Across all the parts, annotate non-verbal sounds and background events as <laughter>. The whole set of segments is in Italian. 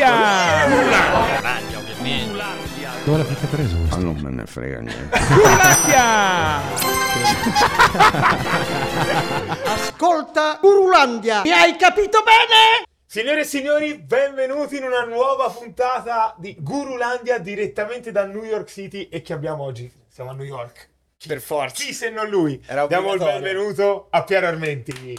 Curlandia! Curlandia, ovviamente. Dove l'avete preso Ma questo? non me ne frega niente. Curlandia! Ascolta Urulandia, mi hai capito bene? Signore e signori, benvenuti in una nuova puntata di Gurulandia direttamente da New York City e che abbiamo oggi? Siamo a New York. Per forza. Chi se non lui? Era Diamo il benvenuto a Piero Armenti.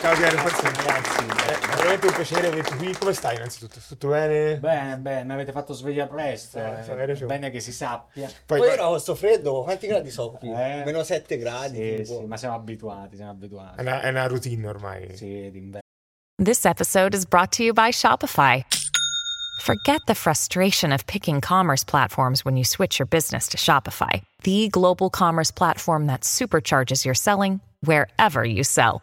Ciao Piero, ragazzi. È veramente un piacere averti qui. Come stai innanzitutto? Tutto bene? Bene, bene, mi avete fatto svegliare presto. Eh, eh. Bene che si sappia. Poi, Poi ora sto freddo, quanti gradi so qui? Eh. Meno 7 gradi. Sì, sì, ma siamo abituati, siamo abituati. è, una, è una routine ormai. Sì, d'inverno. This episode is brought to you by Shopify. Forget the frustration of picking commerce platforms when you switch your business to Shopify, the global commerce platform that supercharges your selling wherever you sell.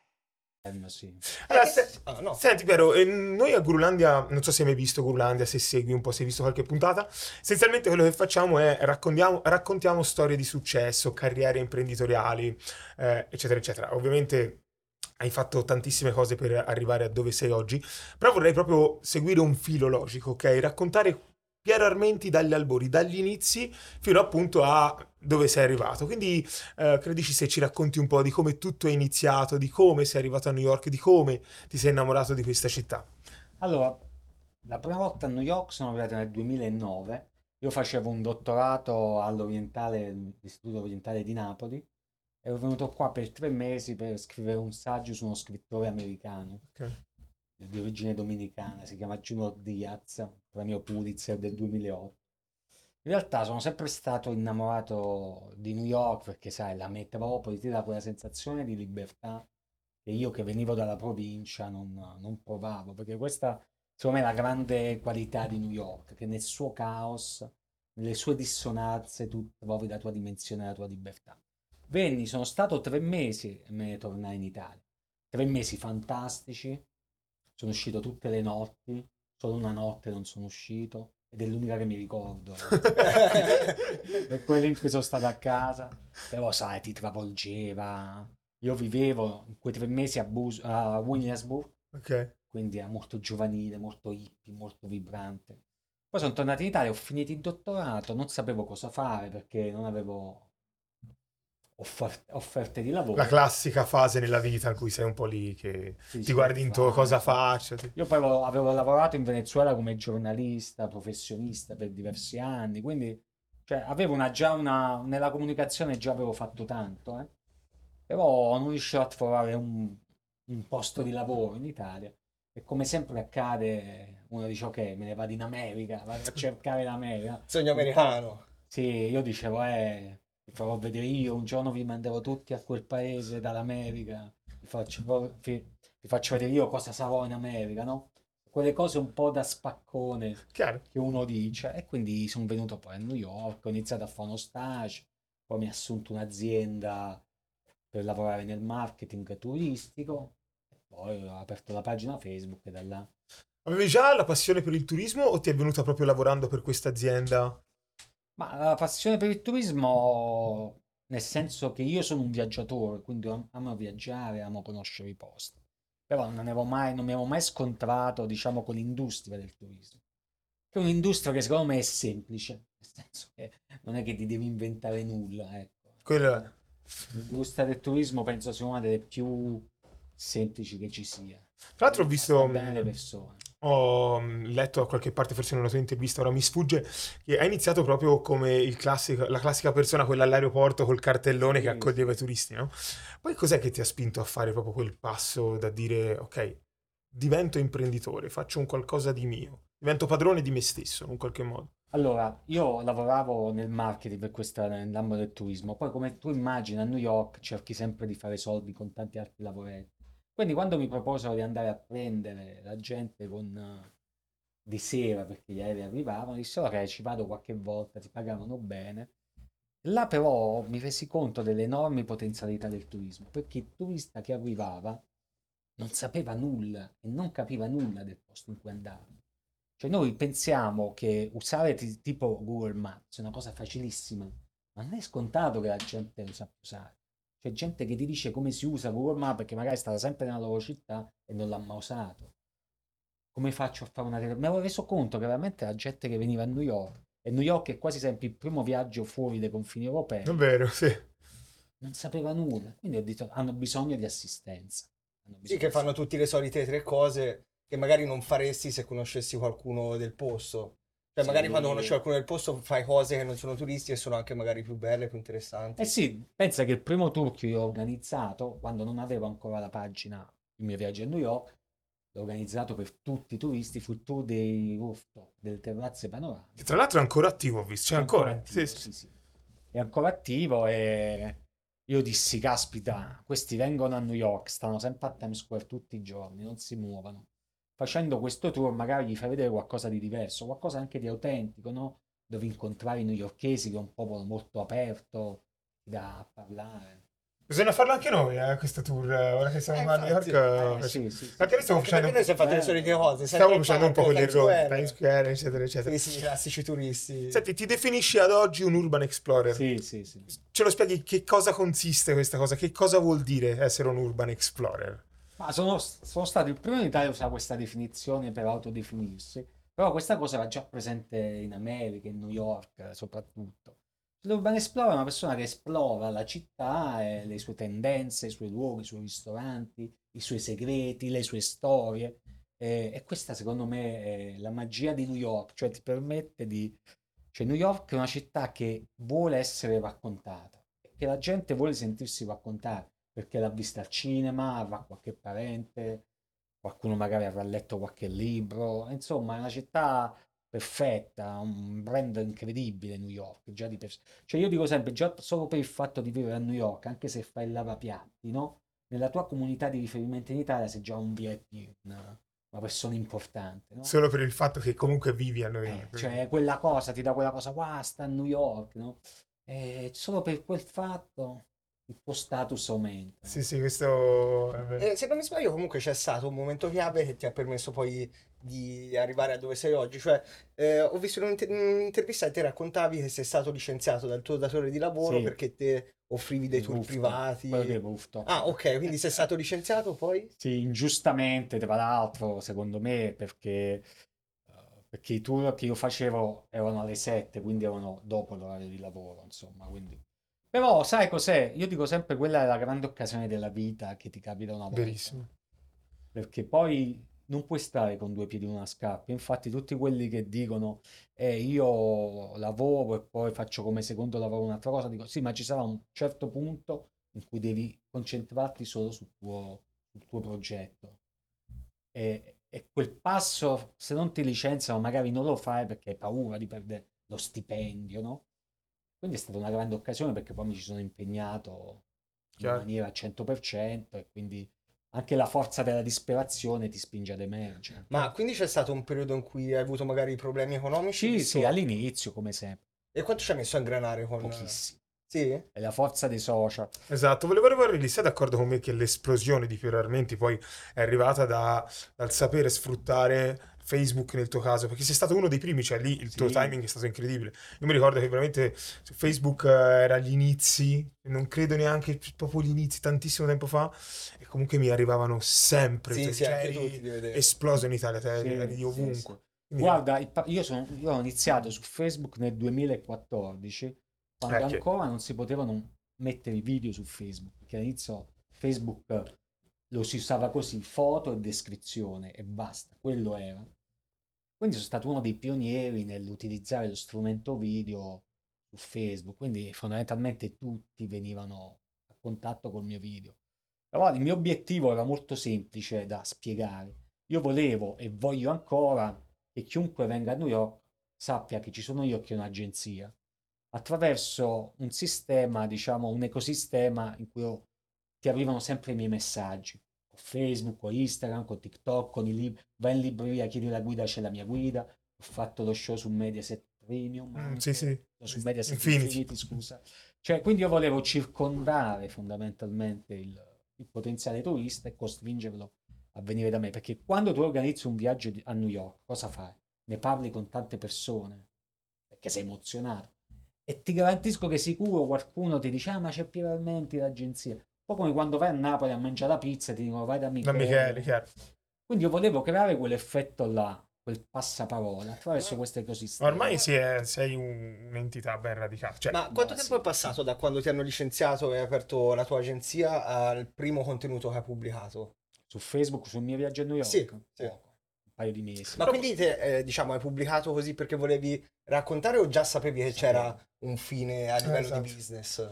Sì. Allora, se- ah, no. Senti Piero, eh, noi a Gurulandia, non so se hai mai visto Gurulandia, se segui un po', se hai visto qualche puntata, essenzialmente quello che facciamo è raccontiamo, raccontiamo storie di successo, carriere imprenditoriali, eh, eccetera, eccetera. Ovviamente hai fatto tantissime cose per arrivare a dove sei oggi, però vorrei proprio seguire un filo logico, ok? Raccontare Piero Armenti dagli albori, dagli inizi fino appunto a dove sei arrivato. Quindi eh, credici se ci racconti un po' di come tutto è iniziato, di come sei arrivato a New York, di come ti sei innamorato di questa città. Allora, la prima volta a New York sono arrivato nel 2009. Io facevo un dottorato all'Orientale, all'Istituto Orientale di Napoli. Ero venuto qua per tre mesi per scrivere un saggio su uno scrittore americano. Ok. di origine dominicana, si chiama Junior Diaz, premio Pulitzer del 2008. In realtà sono sempre stato innamorato di New York perché, sai, la metropoli ti dà quella sensazione di libertà che io che venivo dalla provincia non, non provavo, perché questa, secondo me, è la grande qualità di New York, che nel suo caos, nelle sue dissonanze, tu trovi la tua dimensione, la tua libertà. Venni, sono stato tre mesi e me ne tornai in Italia. Tre mesi fantastici, sono uscito tutte le notti, solo una notte non sono uscito ed è l'unica che mi ricordo. <laughs> per quello in cui sono stato a casa. Però sai, ti travolgeva. Io vivevo in quei tre mesi a, Bus- a Williamsburg, Ok. quindi era molto giovanile, molto hippie, molto vibrante. Poi sono tornato in Italia, ho finito il dottorato, non sapevo cosa fare perché non avevo offer- offerte di lavoro. La classica fase nella vita in cui sei un po' lì che Sì, ti sì, guardi intorno, cosa faccio. ti- Io poi avevo, avevo lavorato in Venezuela come giornalista, professionista per diversi anni, quindi cioè, avevo una, già una, nella comunicazione già avevo fatto tanto, eh. Però non riuscivo a trovare un, un posto di lavoro in Italia. E come sempre accade, uno dice ok, me ne vado in America, vado a cercare l'America. Sogno americano. Sì, io dicevo, eh, vi farò vedere io, un giorno vi manderò tutti a quel paese dall'America, vi faccio, vi- vi faccio vedere io cosa sarò in America, no? Quelle cose un po' da spaccone Chiaro. che uno dice. E quindi sono venuto poi a New York, ho iniziato a fare uno stage, poi mi ha assunto un'azienda per lavorare nel marketing turistico, e poi ho aperto la pagina Facebook e da là. Avevi già la passione per il turismo o ti è venuta proprio lavorando per questa azienda? Ma la passione per il turismo, nel senso che io sono un viaggiatore, quindi am- amo viaggiare, amo conoscere i posti. Però non avevo mai, non mi avevo mai scontrato, diciamo, con l'industria del turismo. Che è un'industria che secondo me è semplice, nel senso che non è che ti devi inventare nulla, ecco. Quella- L'industria del turismo penso sia una delle più semplici che ci sia. Tra l'altro ho visto, bene le persone. Ho mm, letto da qualche parte, forse in una tua intervista, ora mi sfugge, che hai iniziato proprio come il classico, la classica persona, quella all'aeroporto col cartellone che Sì, accoglieva i turisti, no? Poi cos'è che ti ha spinto a fare proprio quel passo da dire, ok, divento imprenditore, faccio un qualcosa di mio, divento padrone di me stesso, in un qualche modo. Allora, io lavoravo nel marketing per questa, nell'ambito del turismo, poi come tu immagini a New York cerchi sempre di fare soldi con tanti altri lavoretti. Quindi quando mi proposero di andare a prendere la gente con, eh, di sera perché gli aerei arrivavano, dissi ok, ci vado qualche volta, ti pagavano bene. Là però mi resi conto delle enormi potenzialità del turismo, perché il turista che arrivava non sapeva nulla e non capiva nulla del posto in cui andava. Cioè noi pensiamo che usare ti- tipo Google Maps è una cosa facilissima, ma non è scontato che la gente lo sappia usare. C'è gente che ti dice come si usa Google Maps perché magari è stata sempre nella loro città e non l'ha mai usato. Come faccio a fare una tele- Mi avevo reso conto che veramente la gente che veniva a New York, e New York è quasi sempre il primo viaggio fuori dai confini europei, È vero, sì. non sapeva nulla. Quindi ho detto, hanno bisogno di assistenza. Hanno Sì, bisogno che fanno tutte le solite tre cose che magari non faresti se conoscessi qualcuno del posto. Cioè, magari Sì. quando conosci qualcuno del posto fai cose che non sono turisti e sono anche magari più belle, più interessanti. Eh sì, pensa che il primo tour che io ho organizzato, quando non avevo ancora la pagina Il mio viaggio a New York, l'ho organizzato per tutti i turisti, fu il tour dei rooftop, delle terrazze panoramiche. Che tra l'altro è ancora attivo, ho visto. C'è ancora. attivo, Sì, sì. sì, sì. È ancora attivo e io dissi, caspita, questi vengono a New York, stanno sempre a Times Square tutti i giorni, non si muovono. Facendo questo tour magari gli fai vedere qualcosa di diverso, qualcosa anche di autentico, no? Dove incontrare i newyorkesi, che è un popolo molto aperto, da parlare. Bisogna farlo anche noi, eh, questo tour. eh, Ora che siamo Eh, a New York. infatti, eh, Eh, sì, sì, sì. Perché noi stiamo Anche facendo, perché noi le Eh, solite cose. stiamo facendo un po' con gli Times errori, Square. Times Square, eccetera, eccetera. Sì, sì, classici turisti. Senti, ti definisci ad oggi un urban explorer. Sì, sì, sì. Ce lo spieghi che cosa consiste questa cosa? Che cosa vuol dire essere un urban explorer? Ma sono, sono stato il primo in Italia a usare questa definizione per autodefinirsi, però questa cosa era già presente in America, in New York eh, soprattutto. L'urban explorer è una persona che esplora la città, e le sue tendenze, i suoi luoghi, i suoi ristoranti, i suoi segreti, le sue storie. E, e questa secondo me è la magia di New York, cioè ti permette di... Cioè New York è una città che vuole essere raccontata, che la gente vuole sentirsi raccontare perché l'ha vista al cinema, avrà qualche parente, qualcuno magari avrà letto qualche libro, insomma è una città perfetta, un brand incredibile New York, già di per. Cioè io dico sempre, già solo per il fatto di vivere a New York, anche se fai il lavapiatti, no? Nella tua comunità di riferimento in Italia sei già un VIP, una, una persona importante, no? Solo per il fatto che comunque vivi a New Eh, York. cioè quella cosa ti dà quella cosa, wow, sta a New York, no? E solo per quel fatto il tuo status aumenta. Sì, sì, questo è vero. Eh, se non mi sbaglio, comunque c'è stato un momento chiave che ti ha permesso poi di arrivare a dove sei oggi. Cioè, eh, ho visto in un'inter- in un'intervista che ti raccontavi che sei stato licenziato dal tuo datore di lavoro Sì. perché te offrivi dei tour privati. quello del rooftop. Ah, ok, quindi sei stato licenziato poi? Sì, ingiustamente, tra l'altro, secondo me, perché, eh, perché i tour che io facevo erano alle 7, quindi erano dopo l'orario di lavoro, insomma, quindi... Però, sai cos'è? Io dico sempre quella è la grande occasione della vita che ti capita una volta. Verissimo. Perché poi non puoi stare con due piedi in una scarpa. Infatti, tutti quelli che dicono eh, io lavoro e poi faccio come secondo lavoro un'altra cosa, dico sì, ma ci sarà un certo punto in cui devi concentrarti solo sul tuo, sul tuo progetto. E, e quel passo, se non ti licenziano, magari non lo fai perché hai paura di perdere lo stipendio, no? Quindi è stata una grande occasione perché poi mi ci sono impegnato in Chiaro. maniera al 100% e quindi anche la forza della disperazione ti spinge ad emergere. Ma quindi c'è stato un periodo in cui hai avuto magari problemi economici? Sì, sì, all'inizio come sempre, E quanto ci hai messo a ingranare con... pochissimo. Sì? È la forza dei social. Esatto, volevo arrivare lì, sei d'accordo con me che l'esplosione di Piero Armenti poi è arrivata da- dal sapere sfruttare Facebook nel tuo caso, perché sei stato uno dei primi, cioè lì il tuo Sì. timing è stato incredibile. Io mi ricordo che veramente su Facebook eh, era agli inizi, non credo neanche proprio gli inizi, tantissimo tempo fa, e comunque mi arrivavano sempre, Sì, cioè, sì, cioè, tutti esploso in Italia, te, Sì, sì, ovunque. Quindi- Guarda, io, sono, io ho iniziato su Facebook nel 2014, quando Eh, che- ancora non si potevano mettere i video su Facebook, perché all'inizio Facebook lo si usava così, foto e descrizione e basta, quello era. Quindi sono stato uno dei pionieri nell'utilizzare lo strumento video su Facebook, quindi fondamentalmente tutti venivano a contatto col mio video. Però il mio obiettivo era molto semplice da spiegare. Io volevo e voglio ancora che chiunque venga a New York sappia che ci sono io che è un'agenzia, attraverso un sistema, diciamo, un ecosistema in cui ti arrivano sempre i miei messaggi, con Facebook, con Instagram, con TikTok, con i libri, vai in libreria, chiedi la guida, c'è la mia guida, ho fatto lo show su Mediaset Premium, Mm, sì, sì. su Mediaset Infinity. Infinity, scusa. Cioè, quindi io volevo circondare fondamentalmente il, il potenziale turista e costringerlo a venire da me, perché quando tu organizzi un viaggio di- a New York, cosa fai? Ne parli con tante persone, perché sei emozionato. E ti garantisco che sicuro qualcuno ti dice, ah ma c'è Piero Armenti, l'agenzia. Po' come quando vai a Napoli a mangiare la pizza e ti dicono vai da Da Michele. Michele, chiaro. Quindi io volevo creare quell'effetto là, quel passaparola, attraverso questo ecosistema. Ormai si è- sei un- un'entità ben radicata. Cioè, Ma quanto no, tempo sì. è passato da quando ti hanno licenziato e hai aperto la tua agenzia al primo contenuto che hai pubblicato? Su Facebook, sul mio viaggio a New York? Sì, sì. Un paio di mesi. Ma quindi te, eh, diciamo, hai pubblicato così perché volevi raccontare o già sapevi che c'era un fine a livello esatto. di business?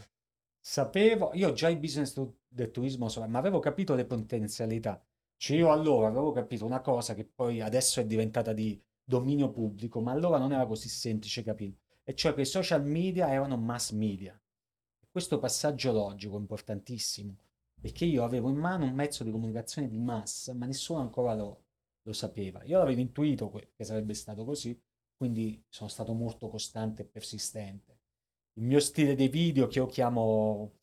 Sapevo, io già il business del turismo, ma avevo capito le potenzialità. Cioè io allora avevo capito una cosa che poi adesso è diventata di dominio pubblico, ma allora non era così semplice capirlo. E cioè che i social media erano mass media. Questo passaggio logico è importantissimo, perché io avevo in mano un mezzo di comunicazione di massa, ma nessuno ancora lo, lo sapeva. Io avevo intuito che sarebbe stato così, quindi sono stato molto costante e persistente. Il mio stile dei video che io chiamo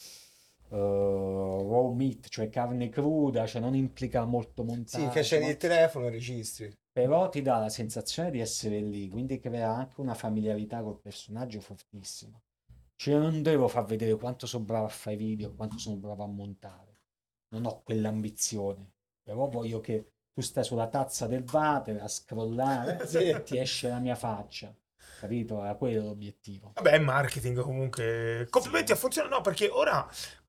eh, raw meat, cioè carne cruda, cioè non implica molto montaggio, Sì, che accendi il telefono e registri. però ti dà la sensazione di essere lì, quindi crea anche una familiarità col personaggio fortissima. Cioè io non devo far vedere quanto sono bravo a fare video, quanto sono bravo a montare. Non ho quell'ambizione, però voglio che tu stai sulla tazza del water a scrollare <laughs> Sì. e ti esce la mia faccia. Capito? Era quello l'obiettivo. Vabbè, marketing comunque. Complimenti a funziona. No, perché ora,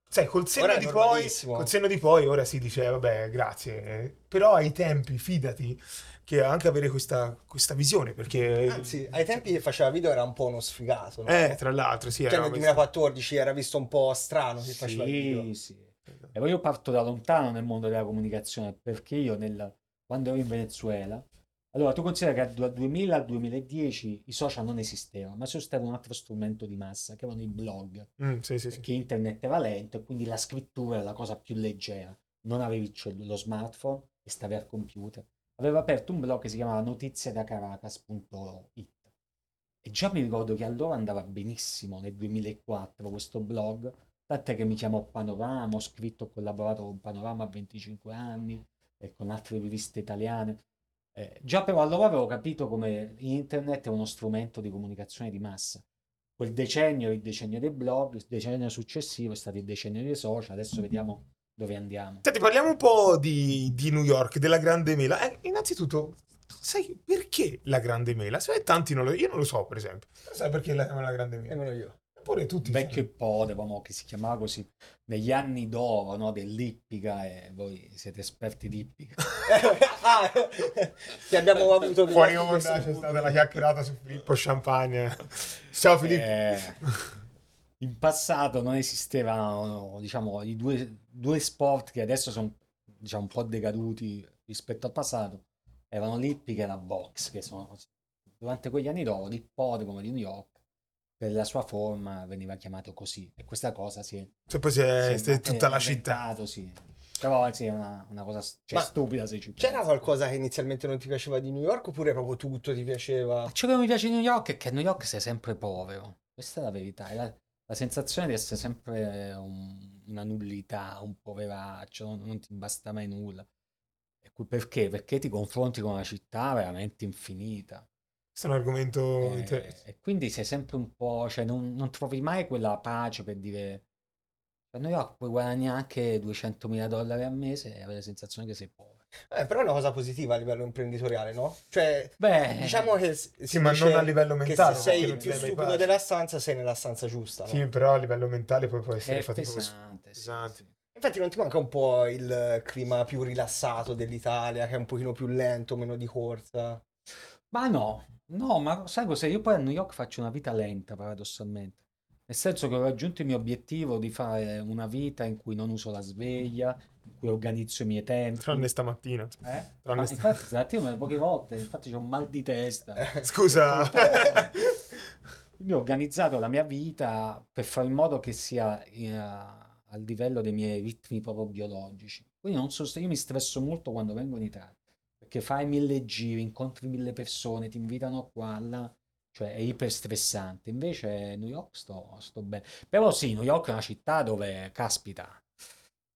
sai, col senno di poi, col senno di poi, ora si dice, vabbè, grazie. Però ai tempi, fidati, che anche avere questa, questa visione, perché... Anzi, ai tempi che faceva video era un po' uno sfigato, no? Eh, tra l'altro, sì, Cioè era nel questa- 2014 era visto un po' strano che faceva video. Sì, sì. E poi io parto da lontano nel mondo della comunicazione perché io nel- quando ero in Venezuela, allora tu consideri che dal 2000 al 2010 i social non esistevano, ma esisteva un altro strumento di massa che erano i blog, Mm, sì, sì, sì. perché internet era lento e quindi la scrittura era la cosa più leggera. Non avevi cell- lo smartphone e stavi al computer. Avevo aperto un blog che si chiamava notiziadacaracas.it e già mi ricordo che allora andava benissimo nel 2004 questo blog, tant'è che mi chiamò Panorama, ho scritto, ho collaborato con Panorama a 25 anni e con altre riviste italiane. Eh, già però allora avevo capito come internet è uno strumento di comunicazione di massa. Quel decennio è il decennio dei blog, il decennio successivo è stato il decennio dei social, adesso vediamo dove andiamo. Senti, parliamo un po' di, di New York, della Grande Mela. Eh, innanzitutto, sai perché la Grande Mela? Se tanti non lo... Io non lo so, per esempio. Sai perché la, la Grande Mela? Nemmeno io. Eppure tutti... vecchio ippodromo che si chiamava così negli anni d'oro no, dell'ippica e voi siete esperti di ippica ah, <laughs> che abbiamo avuto Fuori onda c'è questi stata la chiacchierata su Filippo Champagne. <laughs> Ciao Filippo. Eh, in passato non esistevano diciamo i due, due sport che adesso sono diciamo un po' decaduti rispetto al passato erano l'ippica e la box che sono durante quegli anni d'oro l'ippodromo di New York per la sua forma veniva chiamato così e questa cosa si è Se poi si è, si è ma tutta è la città. sì. Però sì, è una, una cosa cioè, Ma stupida se ci C'era qualcosa che inizialmente non ti piaceva di New York oppure proprio tutto ti piaceva? Ciò che mi piace di New York è che a New York sei sempre povero. Questa è la verità. È la, la sensazione di essere sempre un- una nullità, un poveraccio, non, non ti basta mai nulla. Perché? Perché ti confronti con una città veramente infinita. Questo è un argomento Eh, interessante. e quindi sei sempre un po', cioè non, non trovi mai quella pace per dire a New York puoi guadagnare anche 200.000 dollari al mese e avere la sensazione che sei povero. Eh, però è una cosa positiva a livello imprenditoriale, no? Cioè, Beh, diciamo che Sì, si ma non a livello che mentale. se sei il più stupido pace. della stanza sei nella stanza giusta, no? Sì, però a livello mentale poi può essere è faticoso. pesante, sì, Pesante. sì. Infatti non ti manca un po' il clima più rilassato dell'Italia, che è un pochino più lento, meno di corsa? Ma no, no, ma sai cos'è? Io poi a New York faccio una vita lenta, paradossalmente. Nel senso che ho raggiunto il mio obiettivo di fare una vita in cui non uso la sveglia, in cui organizzo i miei tempi. Tranne stamattina. Eh? tranne Ma sta- infatti, stamattina poche volte, infatti c'ho un mal di testa. Scusa. <laughs> Quindi ho organizzato la mia vita per fare in modo che sia eh, al livello dei miei ritmi proprio biologici. Quindi non so se io mi stresso molto quando vengo in Italia, perché fai mille giri, incontri mille persone, ti invitano qua, là, cioè è iper stressante. Invece New York sto, sto bene. Però sì, New York è una città dove, caspita,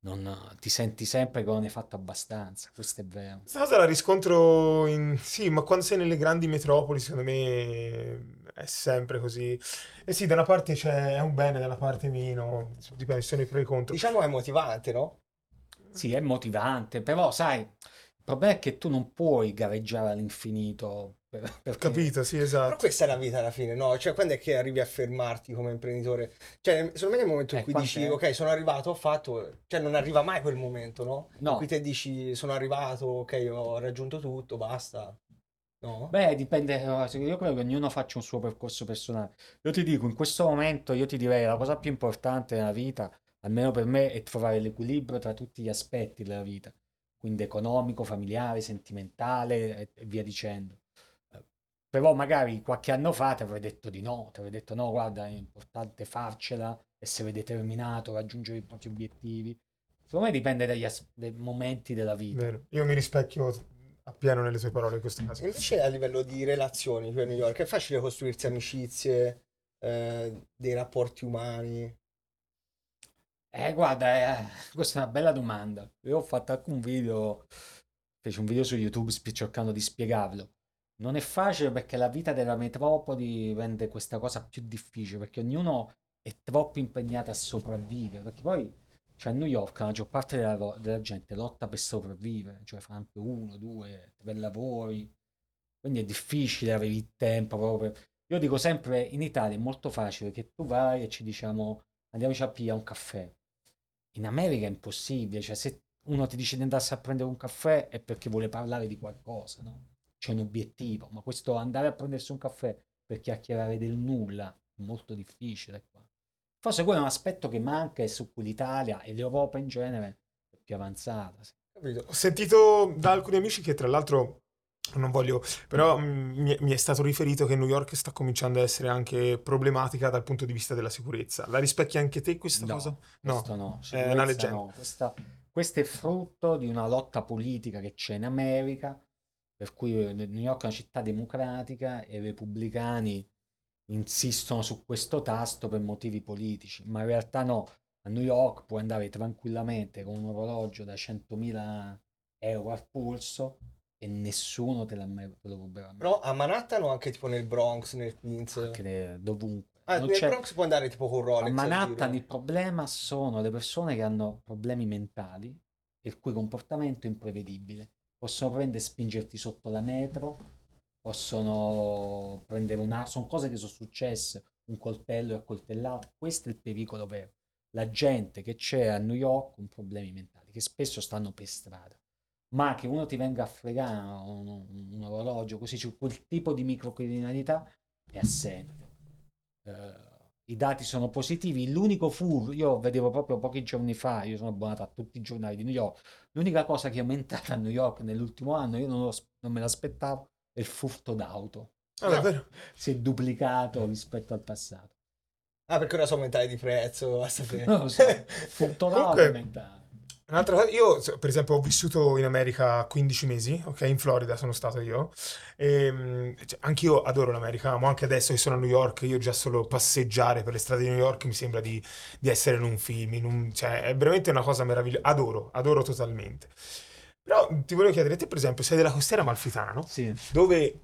non, ti senti sempre che non hai fatto abbastanza, questo è vero. Questa cosa la riscontro in... Sì, ma quando sei nelle grandi metropoli, secondo me è sempre così. E sì, da una parte c'è un bene, dalla parte meno, dipende, sono i pro e i contro. Diciamo è motivante, no? Sì, è motivante, però sai, il problema è che tu non puoi gareggiare all'infinito. per- <laughs> perché- Capito, sì, Però esatto. questa è la vita alla fine, no? Cioè, quando è che arrivi a fermarti come imprenditore? Cioè, secondo me nel momento in Eh, cui dici, ok, sono arrivato, ho fatto... Cioè, non arriva mai quel momento, no? No. In cui te dici, sono arrivato, ok, ho raggiunto tutto, basta. No? Beh, dipende, eh, io credo che ognuno faccia un suo percorso personale. Io ti dico, in questo momento io ti direi la cosa più importante nella vita, almeno per me, è trovare l'equilibrio tra tutti gli aspetti della vita, quindi economico, familiare, sentimentale e, e via dicendo. Però magari qualche anno fa ti avrei detto di no, ti avrei detto no, guarda, è importante farcela, essere determinato, raggiungere i propri obiettivi. Secondo me dipende dagli as- dai momenti della vita. Vero. Io mi rispecchio appieno nelle tue parole in questo caso. Invece a livello di relazioni qui a New York è facile costruirsi amicizie, eh, dei rapporti umani. Eh, guarda, eh, questa è una bella domanda. Io ho fatto anche un video, feci un video su YouTube cercando di spiegarlo. Non è facile perché la vita della metropoli rende questa cosa più difficile, perché ognuno è troppo impegnato a sopravvivere, perché poi, cioè a New York la maggior parte della, della gente lotta per sopravvivere, cioè fa anche uno, due, tre lavori, quindi è difficile avere il tempo proprio. Io dico sempre, in Italia è molto facile che tu vai e ci diciamo andiamoci a pigliare un caffè. In America è impossibile, cioè se uno ti dice di andarsi a prendere un caffè è perché vuole parlare di qualcosa, no? C'è un obiettivo, ma questo andare a prendersi un caffè per chiacchierare del nulla è molto difficile qua. Forse quello è un aspetto che manca e su cui l'Italia e l'Europa in genere è più avanzata. sì. Ho sentito da alcuni amici che tra l'altro non voglio, però mm, mi, è stato riferito che New York sta cominciando a essere anche problematica dal punto di vista della sicurezza. La rispecchia anche te questa No, cosa? Questo no, è una leggenda. no. Questa- questo è frutto di una lotta politica che c'è in America, per cui eh, New York è una città democratica e i repubblicani insistono su questo tasto per motivi politici, ma in realtà no, a New York puoi andare tranquillamente con un orologio da 100.000 euro al polso e nessuno te, la mai- te lo ruberà mai. Però a Manhattan o anche tipo nel Bronx, nel Queens? Anche ne- dovunque. Ah, Non nel c'è- Bronx puoi andare tipo con Rolex a Manhattan il problema sono le persone che hanno problemi mentali, il cui comportamento è imprevedibile. Possono prendere e spingerti sotto la metro, possono prendere una... Sono cose che sono successe, un coltello e accoltellato. Questo è il pericolo vero. La gente che c'è a New York con problemi mentali, che spesso stanno per strada, ma che uno ti venga a fregare un, un orologio, così c'è quel tipo di microcriminalità è assente. Eh, I dati sono positivi. L'unico furto, io vedevo proprio pochi giorni fa, io sono abbonato a tutti i giornali di New York. L'unica cosa che è aumentata a New York nell'ultimo anno, io non, lo- non me l'aspettavo, è il furto d'auto. Ah, davvero? Si è duplicato rispetto al passato. Ah, perché ora sono aumentati di prezzo, basta <laughs> che... Lo so, <laughs> furto d'auto è aumentato. Un'altra cosa, io per esempio ho vissuto in America 15 mesi, ok? In Florida sono stato io. E, cioè, anch'io adoro l'America, ma anche adesso che sono a New York, io già solo passeggiare per le strade di New York mi sembra di, di essere in un film, in un- cioè è veramente una cosa meravigliosa, adoro, adoro totalmente. Però ti volevo chiedere, te per esempio sei della costiera amalfitana, no? Sì. dove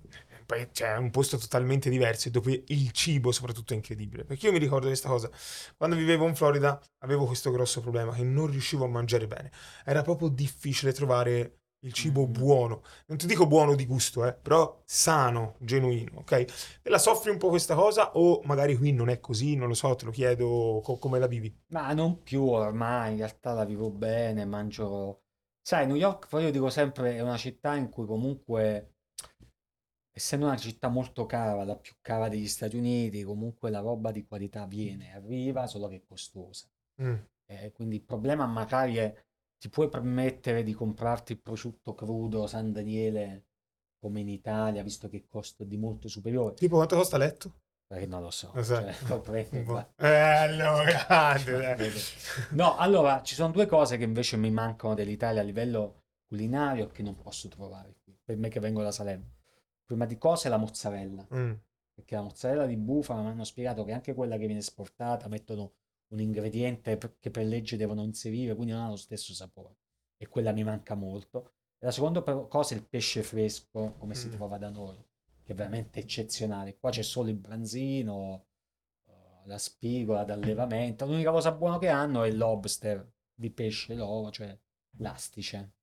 poi c'è un posto totalmente diverso e dove il cibo soprattutto è incredibile. Perché io mi ricordo questa cosa, quando vivevo in Florida avevo questo grosso problema che non riuscivo a mangiare bene. Era proprio difficile trovare il cibo Mhm. buono. Non ti dico buono di gusto, eh, però sano, genuino, ok? Te la soffri un po' questa cosa o magari qui non è così, non lo so, te lo chiedo co- come la vivi. Ma non più ormai, in realtà la vivo bene, mangio... Sai, New York, poi io dico sempre, è una città in cui comunque, essendo una città molto cara, la più cara degli Stati Uniti, comunque la roba di qualità viene, arriva, solo che è costosa. Mm. Eh, quindi il problema magari è, ti puoi permettere di comprarti il prosciutto crudo San Daniele come in Italia, visto che il costo è di molto superiore? Tipo quanto costa letto? Perché non lo so, sai? cioè, prendo qua. Eh, allora, <laughs> grande, eh. No, allora ci sono due cose che invece mi mancano dell'Italia a livello culinario che non posso trovare qui, per me che vengo da Salerno. Prima di cose la mozzarella, Mm. perché la mozzarella di bufala mi hanno spiegato che anche quella che viene esportata mettono un ingrediente che per legge devono inserire, quindi non ha lo stesso sapore. E quella mi manca molto. E la seconda cosa è il pesce fresco, come si Mm. trova da noi, che è veramente eccezionale. Qua c'è solo il branzino, eh, la spigola d'allevamento. L'unica cosa buona che hanno è il lobster di pesce l'uovo, cioè l'astice.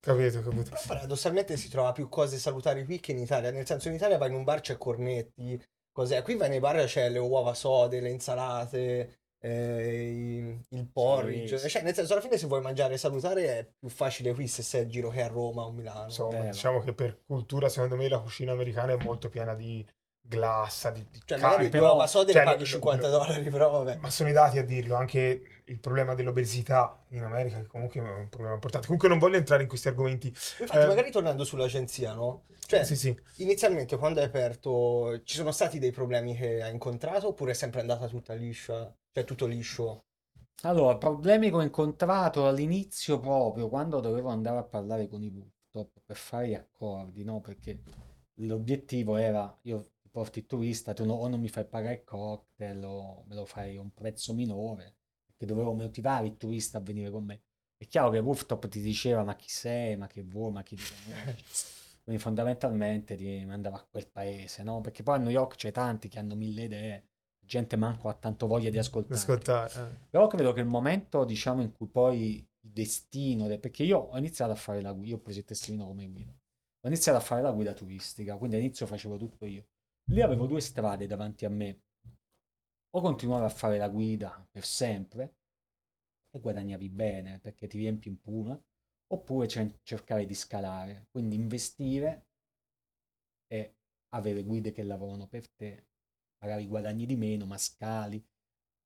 Capito, capito. Però paradossalmente si trova più cose salutari qui che in Italia, nel senso in Italia vai in un bar c'è cornetti, cos'è? Qui vai nei bar c'è le uova sode, le insalate, eh, i- il porridge, Sì, sì. cioè nel senso alla fine se vuoi mangiare salutare è più facile qui se sei a giro che a Roma o Milano. Insomma, Vero. diciamo che per cultura, secondo me, la cucina americana è molto piena di glassa, di, di Cioè magari però- le uova sode cioè, paghi lo- 50 lo- dollari, però vabbè. Ma sono i dati a dirlo, anche il problema dell'obesità in America, che comunque è un problema importante. Comunque non voglio entrare in questi argomenti. Infatti Eh, magari tornando sull'agenzia, no? Cioè Sì, sì. inizialmente quando hai aperto ci sono stati dei problemi che hai incontrato oppure è sempre andata tutta liscia? Cioè tutto liscio? Allora, problemi che ho incontrato all'inizio proprio quando dovevo andare a parlare con i rooftop per fare gli accordi, no? Perché l'obiettivo era, io ti porto il turista, tu no- o non mi fai pagare il cocktail o me lo fai a un prezzo minore, perché dovevo motivare il turista a venire con me. È chiaro che rooftop ti diceva ma chi sei, ma che vuoi, ma chi. <laughs> Quindi fondamentalmente ti mandava a quel paese, no? Perché poi a New York c'è tanti che hanno mille idee, gente manco ha tanto voglia di ascoltare. Ascoltare. eh. Però credo che il momento, diciamo, in cui poi il destino, de- perché io ho iniziato a fare la guida, io ho preso il testimino come guida, ho iniziato a fare la guida turistica, quindi all'inizio facevo tutto io. Lì avevo due strade davanti a me, o continuare a fare la guida per sempre e guadagnavi bene perché ti riempi in puna, oppure cer- cercare di scalare, quindi investire e avere guide che lavorano per te, magari guadagni di meno, ma scali,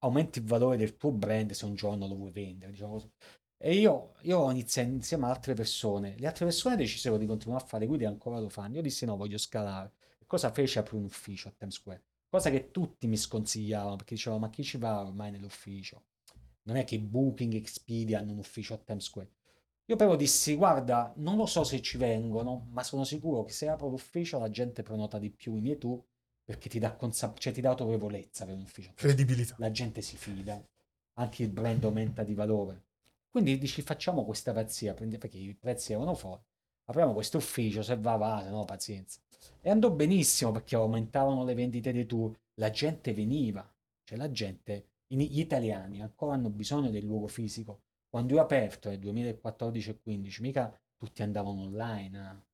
aumenti il valore del tuo brand se un giorno lo vuoi vendere, diciamo. E io, io iniziai insieme a altre persone, le altre persone decisero di continuare a fare guide e ancora lo fanno, io dissi no, voglio scalare. Cosa feci? Aprì un ufficio a Times Square, cosa che tutti mi sconsigliavano, perché dicevano ma chi ci va ormai nell'ufficio? Non è che Booking, Expedia hanno un ufficio a Times Square. Io però dissi, guarda, non lo so se ci vengono, ma sono sicuro che se apro l'ufficio la gente prenota di più i miei tour perché ti dà, consa- cioè, ti dà autorevolezza per un ufficio. Credibilità. La gente si fida, anche il brand aumenta di valore. Quindi dici, facciamo questa pazzia, perché i prezzi erano fuori, apriamo questo ufficio, se va va, se no pazienza. E andò benissimo perché aumentavano le vendite dei tour, la gente veniva, cioè la gente, gli italiani ancora hanno bisogno del luogo fisico. Quando io ho aperto nel 2014 e 2015, mica tutti andavano online. eh.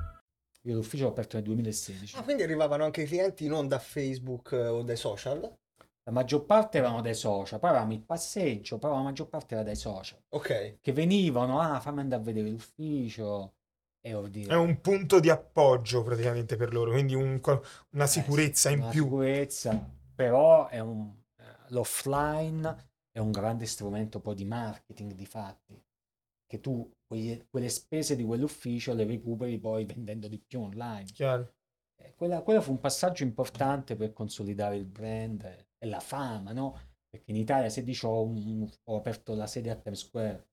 Io l'ufficio l'ho aperto nel 2016. Ah, quindi arrivavano anche i clienti non da Facebook eh, o dai social? La maggior parte erano dai social, poi avevamo il passeggio, però la maggior parte era dai social. Ok. Che venivano, ah, fammi andare a vedere l'ufficio. E ho dire, È un punto di appoggio praticamente per loro, quindi un una eh, sicurezza sì, in una più. sicurezza, però è un, eh, l'offline è un grande strumento poi di marketing di fatti, che tu quegli- quelle spese di quell'ufficio le recuperi poi vendendo di più online. Chiaro. Eh, Quella, quella fu un passaggio importante per consolidare il brand e, e la fama, no? Perché in Italia se dici ho, un- ho aperto la sede a Times Square.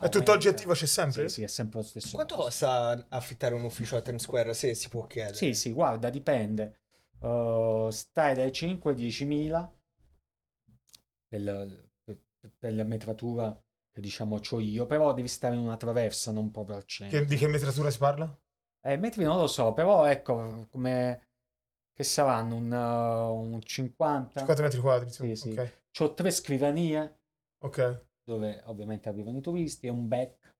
È tutt'oggi attivo, c'è sempre? Sì, sì, è sempre lo stesso. Quanto costa affittare un ufficio a Times Square, se si può chiedere? Sì, sì, guarda, dipende. Uh, stai dai 5 ai 10 mila per, per- per la metratura diciamo c'ho io, però devi stare in una traversa, non proprio al centro. Che- di che metratura si parla? Eh, metri non lo so, però ecco, come che saranno un, uh, un 50. 50 metri quadri, Sì, sì. Ok. C'ho tre scrivanie Ok. dove ovviamente arrivano i turisti e un back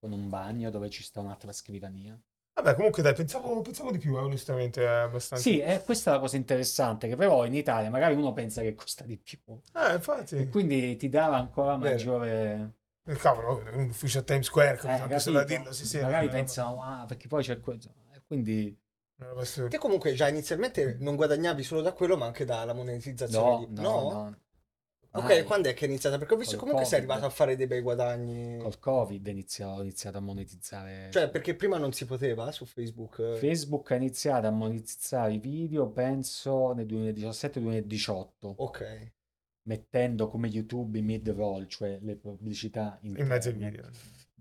con un bagno dove ci sta un'altra scrivania. Vabbè, comunque dai, pensavo, pensavo di più, eh, onestamente, è abbastanza... Sì, e questa è la cosa interessante, che però in Italia magari uno pensa che costa di più. Eh, E infatti, quindi ti dava ancora Vero. maggiore... eh, cavolo, un ufficio a Times Square, Eh, anche solo a capito? dirlo, sì, sì. magari una- pensano, ah, perché poi c'è questo. E quindi. Te comunque già inizialmente non guadagnavi solo da quello, ma anche dalla monetizzazione no, di... no, no. Ok, Mai. quando è che è iniziata? Perché ho visto comunque sei Covid. arrivato a fare dei bei guadagni. Col Covid ho iniziato a monetizzare. Cioè, perché prima non si poteva su Facebook. Facebook ha iniziato a monetizzare i video, penso, nel 2017-2018, Ok. mettendo come YouTube i mid-roll, cioè le pubblicità In mezzo ai video.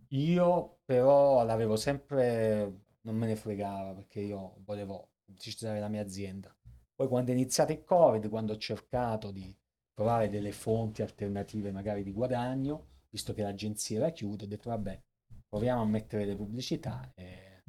Io però l'avevo sempre, non me ne fregava perché io volevo pubblicizzare la mia azienda. Poi quando è iniziato il Covid, quando ho cercato di trovare delle fonti alternative magari di guadagno, visto che l'agenzia era chiusa, ho detto vabbè, proviamo a mettere le pubblicità e,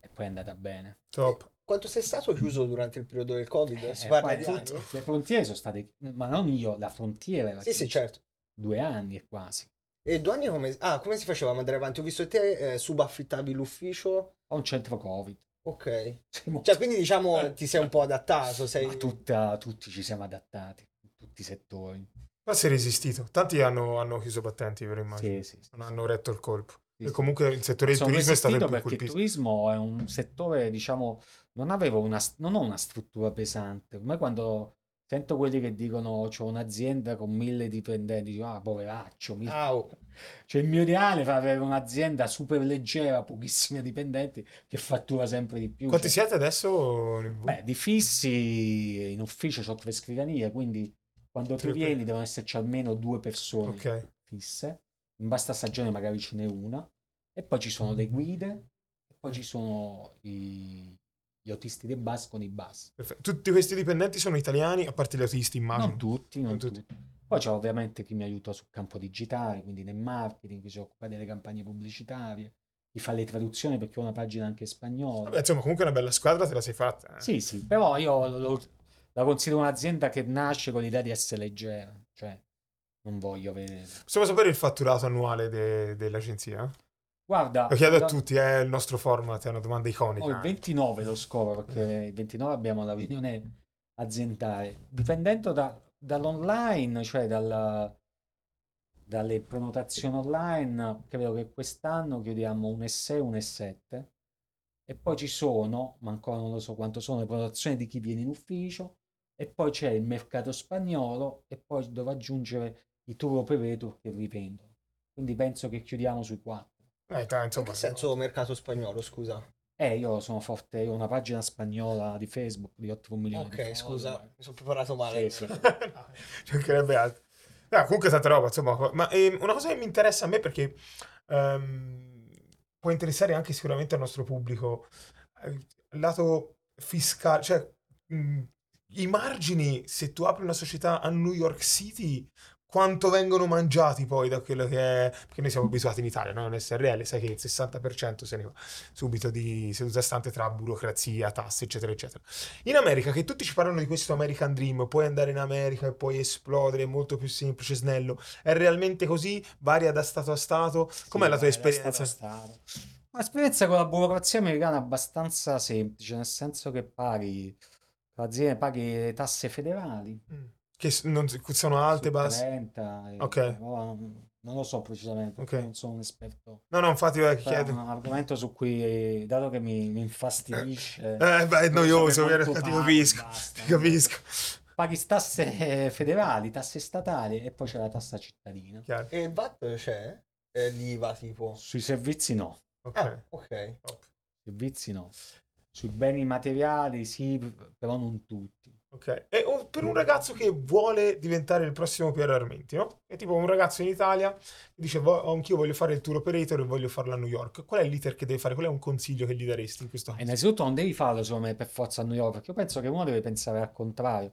e poi è andata bene. Top. Quanto sei stato chiuso durante il periodo del Covid? Si Eh, parla poi di tutto- anni? le frontiere sono state, ma non io, la frontiera era Sì, sì, certo. due anni e quasi. E due anni come... Ah, come si faceva a andare avanti? Ho visto te eh, subaffittavi l'ufficio. Ho un centro Covid. Ok. Cioè, quindi diciamo ti sei un po' adattato, sei... ma tutta- tutti ci siamo adattati, tutti i settori. Ma si è resistito. Tanti hanno, hanno chiuso battenti, vero immagino. Sì, sì, sì. Non hanno retto il colpo. E comunque il settore del turismo è stato più perché il colpito. turismo è un settore, diciamo, non avevo una, non ho una struttura pesante. Ormai quando sento quelli che dicono ho un'azienda con mille dipendenti, dico, ah, poveraccio, mille-" Ah, oh. Cioè il mio ideale è avere un'azienda super leggera, pochissimi dipendenti, che fattura sempre di più. Quanti Cioè, siete adesso? Beh, di fissi in ufficio ho tre scrivanie, quindi quando tu vieni devono esserci almeno due persone Ok. fisse. In basta stagione magari ce n'è una. E poi ci sono le guide, e poi ci sono i- gli autisti dei bus con i bus. Perfetto. Tutti questi dipendenti sono italiani, a parte gli autisti, immagino. Non tutti, non Non tutti. tutti. Poi c'è ovviamente chi mi aiuta sul campo digitale, quindi nel marketing, chi si occupa delle campagne pubblicitarie, chi fa le traduzioni perché ho una pagina anche in spagnolo. Vabbè, insomma, comunque una bella squadra te la sei fatta. eh. Sì, sì, però io lo- la considero un'azienda che nasce con l'idea di essere leggera, cioè non voglio avere... Possiamo sapere il fatturato annuale de- dell'agenzia? Guarda, Lo chiedo a da- tutti, è il nostro format, è una domanda iconica. il 29 lo scopro, perché il 29 abbiamo la riunione aziendale, dipendendo da- dall'online, cioè dalla- dalle prenotazioni online, credo che quest'anno chiudiamo un E6, un E7, e poi ci sono, ma ancora non lo so quanto sono, le prenotazioni di chi viene in ufficio, e poi c'è il mercato spagnolo, e poi devo aggiungere i tour operator che rivendono. Quindi penso che chiudiamo sui 4. Eh, dai, In insomma, che senso mercato spagnolo, scusa? Eh, io sono forte, io ho una pagina spagnola di Facebook di 8 milioni di Ok, scusa, mi sono preparato male. Sì, sì. <laughs> <laughs> Ci mancherebbe altro. No, comunque tanta roba, insomma. Ma ehm, una cosa che mi interessa a me perché ehm, può interessare anche sicuramente al nostro pubblico, eh, il lato fiscale, cioè mh, i margini, se tu apri una società a New York City, quanto vengono mangiati poi da quello che è... Perché noi siamo abituati in Italia, no? Un SRL, sai che il 60% se ne va subito di seduta stante tra burocrazia, tasse, eccetera, eccetera. In America, che tutti ci parlano di questo American Dream, puoi andare in America e puoi esplodere, è molto più semplice, snello. È realmente così? Varia da stato a stato? Com'è Sì, la tua esperienza? stato-. L'esperienza con la burocrazia americana è abbastanza semplice, nel senso che paghi, l'azienda paghi le tasse federali, Mm. Che non sono alte, basse? 30, e- Ok. però non lo so precisamente, perché Ok. non sono un esperto. No, no, infatti eh, Però è chiedo. un argomento su cui, dato che mi, mi infastidisce, Eh, beh, è noioso, ti paghi, capisco, basta, ti capisco. Paghi tasse federali, tasse statali e poi c'è la tassa cittadina. Chiaro. E il VAT c'è? Eh, L'IVA tipo? Sui servizi no. Ok. Ah, ok. Servizi no. Sui beni materiali sì, però non tutti. Ok, e un- per un ragazzo che vuole diventare il prossimo Piero Armenti, no? È tipo un ragazzo in Italia che dice, "Vo- anch'io voglio fare il tour operator e voglio farlo a New York. Qual è l'iter che deve fare? Qual è un consiglio che gli daresti in questo caso? Innanzitutto non devi farlo secondo me per forza a New York, perché io penso che uno deve pensare al contrario.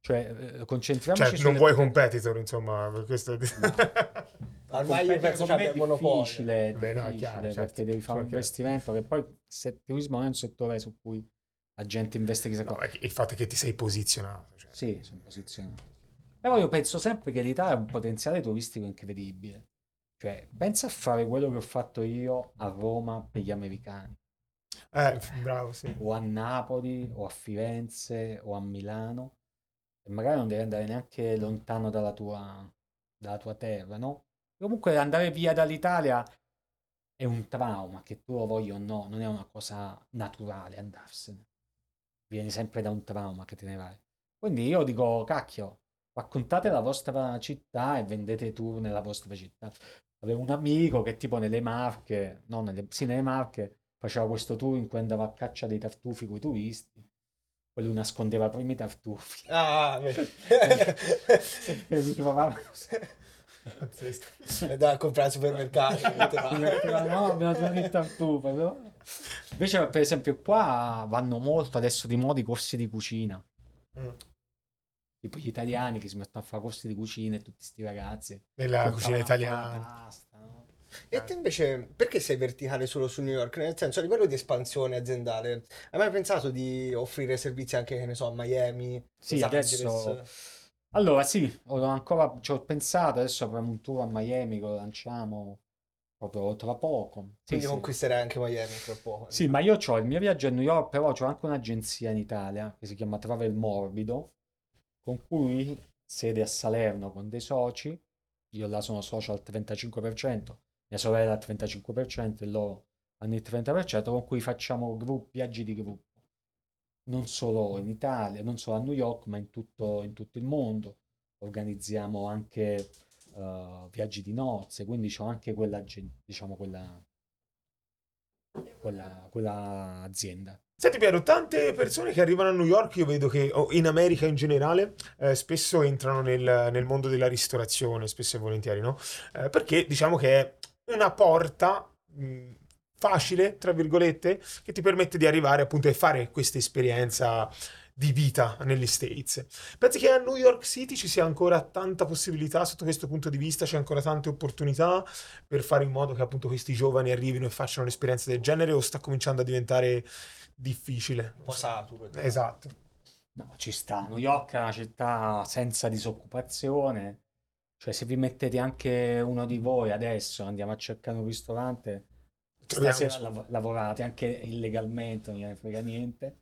Cioè, eh, concentriamoci Cioè, non sulle vuoi competitor, insomma, questo... <laughs> Ormai io penso che abbia monopolio. difficile, Beh, no, è difficile, chiaro, certo. perché devi fare un mancherebbe. investimento che poi se il turismo non è un settore su cui la gente investe chissà No, cosa. il fatto è che ti sei posizionato. cioè. Sì, sono posizionato. Però io penso sempre che l'Italia ha un potenziale turistico incredibile. Cioè, pensa a fare quello che ho fatto io a Roma per gli americani, Eh, bravo, sì. o a Napoli, o a Firenze, o a Milano. E magari non devi andare neanche lontano dalla tua, dalla tua terra, no? Comunque andare via dall'Italia è un trauma, che tu lo voglia o no, non è una cosa naturale andarsene. Vieni sempre da un trauma che te ne vai. Quindi io dico, cacchio, raccontate la vostra città e vendete tour nella vostra città. Avevo un amico che tipo nelle Marche, no, nelle, sì, nelle Marche, faceva questo tour in cui andava a caccia dei tartufi con i turisti. Poi lui nascondeva i primi tartufi. Ah, <laughs> e li trovava È da comprare al supermercato. <laughs> No, abbiamo trovato il tartufo. no? Invece, per esempio, qua vanno molto adesso di moda i corsi di cucina. Mm. Tipo gli italiani che si mettono a fare corsi di cucina e tutti questi ragazzi. Nella cucina italiana. pasta, no? E te invece, perché sei verticale solo su New York? Nel senso, a livello di espansione aziendale, hai mai pensato di offrire servizi anche, che ne so, a Miami, Sì, adesso- Angeles? Allora, sì, ho ancora ci ho pensato, adesso avremo un tour a Miami che lo lanciamo proprio tra poco. Sì, Quindi sì. conquisterai anche Miami tra poco. Sì, ma io ho il mio viaggio a New York, però ho anche un'agenzia in Italia che si chiama Travel Morbido, con cui sede a Salerno con dei soci, io là sono socio al 35%, mia sorella al 35% e loro hanno il 30%, con cui facciamo gruppi, viaggi di gruppo, non solo in Italia, non solo a New York, ma in tutto, in tutto il mondo. Organizziamo anche eh, viaggi di nozze, quindi ho anche quella, diciamo, quella, quella, quella azienda. Senti Piero, tante persone che arrivano a New York, io vedo che o in America in generale, eh, spesso entrano nel, nel mondo della ristorazione, spesso e volentieri, no? Eh, perché diciamo che è una porta mh, facile, tra virgolette, che ti permette di arrivare appunto e fare questa esperienza di vita negli States. Pensi che a New York City ci sia ancora tanta possibilità sotto questo punto di vista, c'è ancora tante opportunità per fare in modo che appunto questi giovani arrivino e facciano un'esperienza del genere o sta cominciando a diventare difficile? Un po' saturo. Esatto. No, ci sta. New York è una città senza disoccupazione. Cioè, se vi mettete anche uno di voi adesso, andiamo a cercare un ristorante. Stasera lav- lavorate anche illegalmente, non gliene frega niente.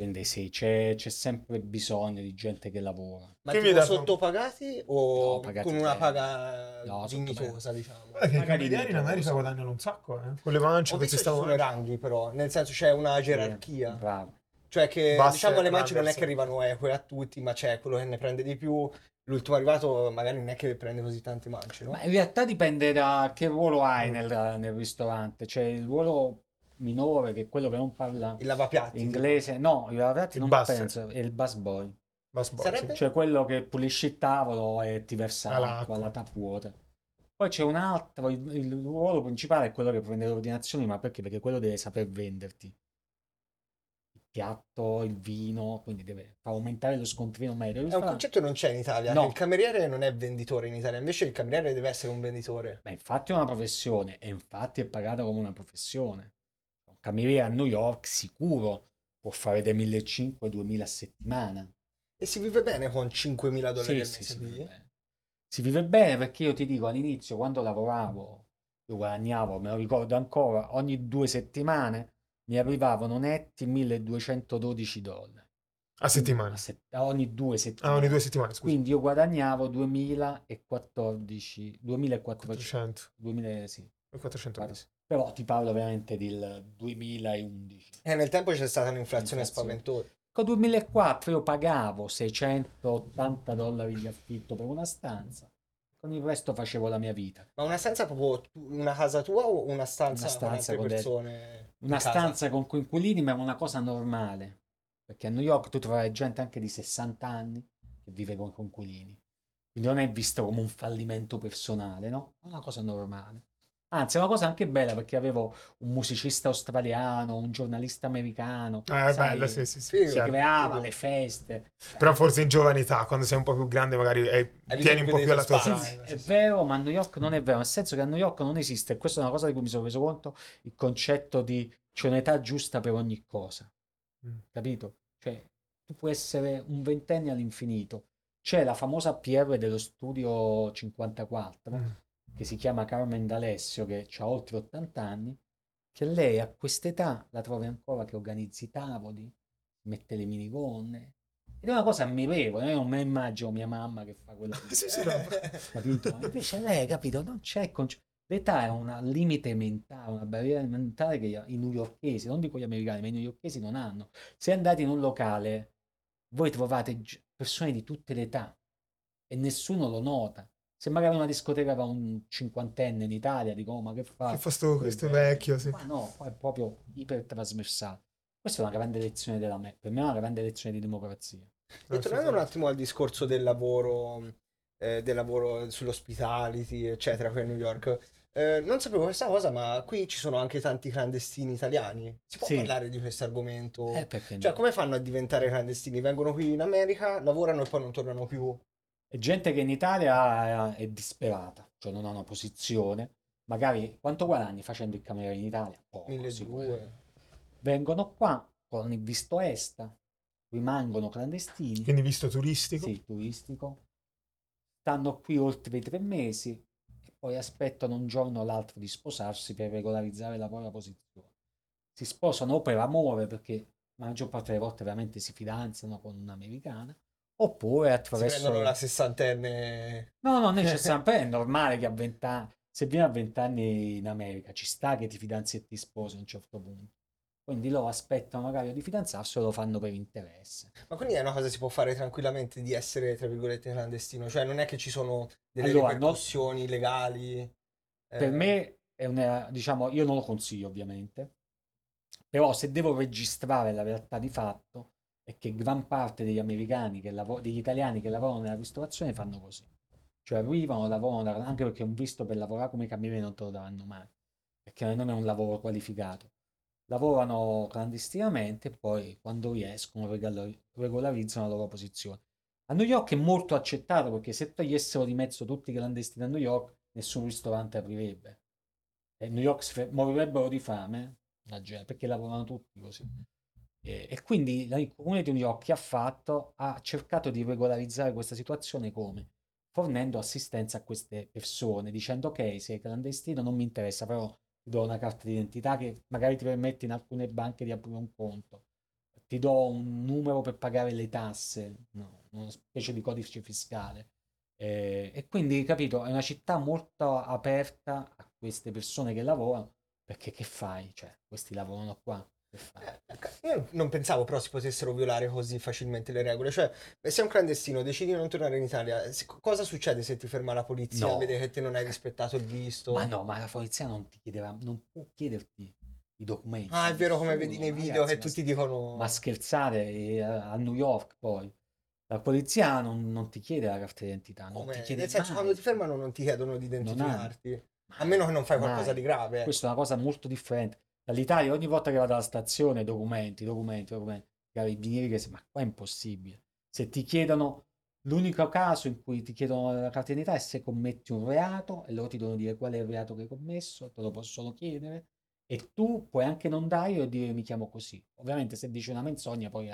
Quindi sì, c'è c'è sempre bisogno di gente che lavora. Ma Che tipo sottopagati o No, pagati con una paga No, dignitosa, diciamo? Guarda che i Magari camerieri in America guadagnano un sacco, eh. Con le mance che ci stavano... sono i ranghi però, nel senso c'è una gerarchia. Bravo. Cioè che Basse diciamo le mance non è che arrivano eque a tutti, ma c'è quello che ne prende di più. L'ultimo arrivato magari non è che prende così tante mance, no? Ma in realtà dipende da che ruolo hai nel, nel ristorante. C'è il ruolo minore, che è quello che non parla Il lavapiatti. inglese. No, in realtà Il non busser. penso, è il busboy. Bus boy, Sarebbe-. Cioè quello che pulisce il tavolo e ti versa Ah, l'acqua alla tap water. Poi c'è un altro, il, il ruolo principale è quello che prende le ordinazioni, ma perché? Perché quello deve saper venderti il piatto, il vino, quindi deve aumentare lo scontrino medio. È un concetto che non c'è in Italia. No. Il cameriere non è venditore in Italia, invece il cameriere deve essere un venditore. Ma infatti è una professione e infatti è pagata come una professione. Un cameriere a New York sicuro può fare dai 1.500-2.000 a settimana. E si vive bene con 5.000 dollari Sì, sì, si vive bene. Si vive bene perché io ti dico all'inizio, quando lavoravo, io guadagnavo, me lo ricordo ancora, ogni due settimane mi arrivavano netti 1212 dollari. A settimana. A set- a ogni due Ah, settimane. ogni due settimane, scusa. Quindi io guadagnavo 2014, 2400, 400. 2000, sì. 400 mesi. Però ti parlo veramente del 2011. E nel tempo c'è stata un'inflazione Inflazione. spaventosa. Con 2004 io pagavo 680 dollari di affitto per una stanza, con il resto facevo la mia vita. Ma una stanza proprio una casa tua o una stanza, Una stanza con altre persone? Una stanza con coinquilini, ma è una cosa normale, perché a New York tu troverai gente anche di 60 anni che vive con coinquilini. Quindi non è visto come un fallimento personale, no? È una cosa normale. Anzi, è una cosa anche bella perché avevo un musicista australiano, un giornalista americano, Ah, è sai, bello, sì, sì, sì. Sì, si chiaro. creava le feste. Però forse in giovane età, quando sei un po' più grande, magari eh, tieni un po' più alla tua spazi. È vero, ma a New York non è vero, nel senso che a New York non esiste, e questa è una cosa di cui mi sono reso conto, il concetto di c'è un'età giusta per ogni cosa, Mm. capito? Cioè, tu puoi essere un ventenne all'infinito. C'è la famosa PR dello studio 54, Mm. Che si chiama Carmen D'Alessio, che ha oltre 80 anni, che lei a quest'età la trovi ancora che organizza i tavoli, mette le minigonne. Ed è una cosa ammirevole, io non me immagino mia mamma che fa quello <laughs> Sì, sì, <laughs> capito? Invece lei, capito, non c'è il conce- L'età è un limite mentale, una barriera mentale che i newyorkesi, non dico gli americani, ma i newyorkesi non hanno. Se andate in un locale, voi trovate persone di tutte le età, e nessuno lo nota. Se magari una discoteca va un cinquantenne in Italia, dico, "Oh, ma che fa? Che fa sto- questo vecchio, sì. Ma no, qua è proprio ipertrasversale. Questa è una grande lezione della me, per me è una grande lezione di democrazia. E tornando un attimo al discorso del lavoro, eh, del lavoro sull'hospitality, eccetera, qui a New York, eh, non sapevo questa cosa, ma qui ci sono anche tanti clandestini italiani. Si può Sì. parlare di questo argomento? Eh, Cioè, no? come fanno a diventare clandestini? Vengono qui in America, lavorano e poi non tornano più. È gente che in Italia è, è disperata, cioè non ha una posizione. Magari quanto guadagni facendo il cameriere in Italia? Poco, 1200. sicuramente. Vengono qua con il visto ESTA, rimangono clandestini, Quindi visto turistico. sì, turistico, stanno qui oltre i tre mesi e poi aspettano un giorno o l'altro di sposarsi per regolarizzare la propria posizione. Si sposano o per amore, perché la maggior parte delle volte veramente si fidanzano con un'americana, oppure Si attraverso... prendono la sessantenne. No, no, necessariamente <laughs> è normale che a vent'anni, se vieni a vent'anni in America, ci sta che ti fidanzi e ti sposi a un certo punto. Quindi loro aspettano magari di fidanzarsi o lo fanno per interesse. Ma quindi è una cosa che si può fare tranquillamente di essere, tra virgolette, clandestino. Cioè, non è che ci sono delle Allora, no- ripercussioni legali. Per eh, me è una, diciamo, io non lo consiglio ovviamente, però se devo registrare la realtà di fatto è che gran parte degli americani, lavo- degli italiani che lavorano nella ristorazione fanno così. Cioè arrivano, lavorano, anche perché un visto per lavorare come cameriere non te lo daranno mai, perché non è un lavoro qualificato. Lavorano clandestinamente e poi quando riescono regolarizzano la loro posizione. A New York è molto accettato perché se togliessero di mezzo tutti i clandestini a New York, nessun ristorante aprirebbe. E New York si fe- morirebbero di fame, perché lavorano tutti così. E, quindi il comune di che ha fatto ha cercato di regolarizzare questa situazione come? Fornendo assistenza a queste persone, dicendo ok, sei clandestino, non mi interessa, però ti do una carta d'identità che magari ti permette in alcune banche di aprire un conto, ti do un numero per pagare le tasse, no, una specie di codice fiscale. Eh, e quindi, capito, è una città molto aperta a queste persone che lavorano, perché che fai? Cioè, questi lavorano qua? Io non pensavo però si potessero violare così facilmente le regole. Cioè, sei un clandestino, decidi di non tornare in Italia. cosa succede se ti ferma la polizia? No. Vede che te non hai rispettato il visto? Ma no, ma la polizia non ti chiederà, non può chiederti i documenti. Ah, è vero, come vedi nei video ragazzi, che tutti dicono. Ma scherzare eh, a New York poi. La polizia non, non ti chiede la carta d'identità, non come- ti chiede Nel senso, mai. quando ti fermano non ti chiedono di identificarti. A meno che non fai qualcosa Mai. di grave. Questa è una cosa molto differente. Dall'Italia ogni volta che vado alla stazione, documenti, documenti, documenti, carabinieri che ma qua è impossibile. Se ti chiedono, l'unico caso in cui ti chiedono la carta d'identità è se commetti un reato e loro ti devono dire qual è il reato che hai commesso, te lo possono chiedere e tu puoi anche non darglielo e dire mi chiamo così. Ovviamente se dici una menzogna poi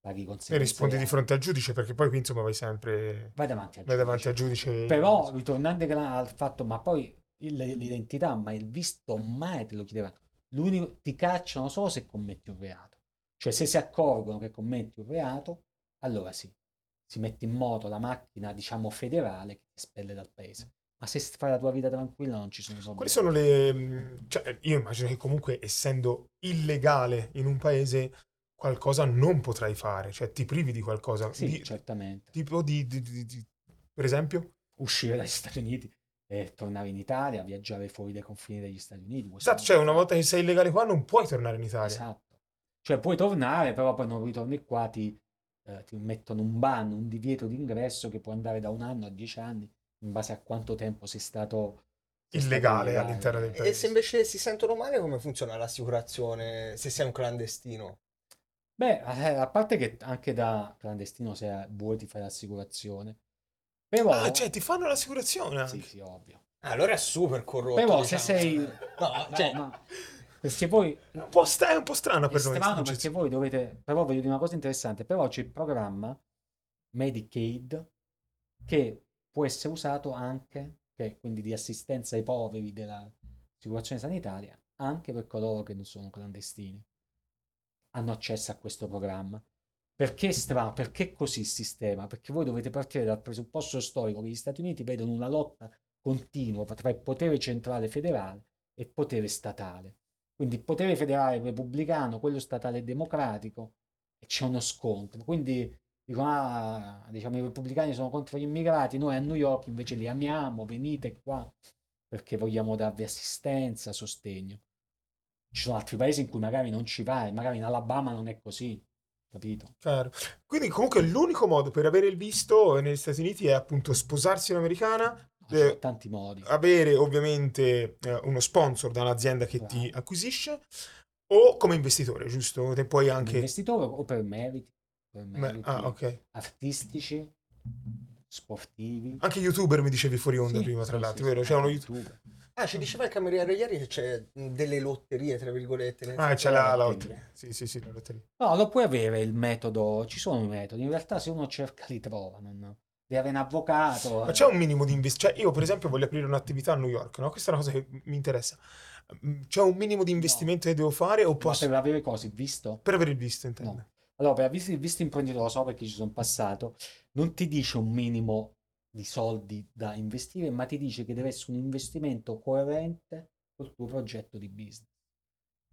paghi E conseguenze. rispondi di fronte al giudice perché poi qui insomma vai sempre Vai davanti al vai davanti al giudice. Però ritornando al fatto, ma poi l'identità, ma il visto mai te lo chiedevano. L'unico, ti cacciano solo se commetti un reato. Cioè se si accorgono che commetti un reato, allora sì, si mette in moto la macchina, diciamo, federale che ti espelle dal paese. Ma se fai la tua vita tranquilla non ci sono problemi. Quali sono le... Cioè, io immagino che comunque essendo illegale in un paese qualcosa non potrai fare, cioè ti privi di qualcosa. Sì, Di- certamente. Tipo di- di- di- Per esempio? Uscire dagli Stati Uniti e tornare in Italia, viaggiare fuori dai confini degli Stati Uniti. Esatto, cioè una volta che sei illegale qua non puoi tornare in Italia. Esatto. Cioè puoi tornare, però poi non ritorni qua, ti, eh, ti mettono un ban, un divieto di ingresso che può andare da un anno a dieci anni, in base a quanto tempo sei stato, Illegale all'interno del E paese. se invece si sentono male, come funziona l'assicurazione se sei un clandestino? Beh, eh, a parte che anche da clandestino se vuoi ti fai l'assicurazione, però... Ah, cioè ti fanno l'assicurazione Sì, anche. sì, ovvio. Ah, allora è super corrotto. Però diciamo. se sei... <laughs> No, No, cioè, ma- Perché poi Un po' sta- è un po' strano È per noi. strano sta perché voi dovete, però voglio dire una cosa interessante, però c'è il programma Medicaid che può essere usato anche, che quindi di assistenza ai poveri dell'assicurazione sanitaria, anche per coloro che non sono clandestini. Hanno accesso a questo programma. Perché strano? Perché così il sistema? Perché voi dovete partire dal presupposto storico che gli Stati Uniti vedono una lotta continua tra il potere centrale federale e il potere statale. Quindi il potere federale repubblicano, quello statale democratico, e c'è uno scontro. Quindi dicono, ah, diciamo, i repubblicani sono contro gli immigrati, noi a New York invece li amiamo, venite qua perché vogliamo darvi assistenza, sostegno. Ci sono altri paesi in cui magari non ci vai, magari in Alabama non è così, capito? Chiaro. Quindi comunque l'unico modo per avere il visto negli Stati Uniti è appunto sposarsi un'americana, sono eh, tanti modi. avere ovviamente eh, uno sponsor da un'azienda che ti Bravo. acquisisce o come investitore, giusto? Te puoi Come anche... investitore o per meriti, per meriti ah, ok. artistici, sportivi. Anche youtuber mi dicevi fuori onda Sì, prima, tra sì, l'altro, sì, vero? C'è uno youtuber. Ah, ci diceva il cameriere ieri che c'è delle lotterie, tra virgolette. Ah, c'è la, la lotteria. Sì, sì, sì, la lotteria. No, lo puoi avere il metodo, ci sono i metodi, in realtà se uno cerca li trova, non... devi avere un avvocato. Ma eh. c'è un minimo di investimento? Cioè, io per esempio voglio aprire un'attività a New York, no? Questa è una cosa che mi interessa. C'è un minimo di investimento che devo fare o Ma posso... per avere cose, visto? Per avere il visto, intendo. No. Allora, per avere il visto imprenditore, lo so perché ci sono passato, non ti dice un minimo di soldi da investire, ma ti dice che deve essere un investimento coerente col tuo progetto di business.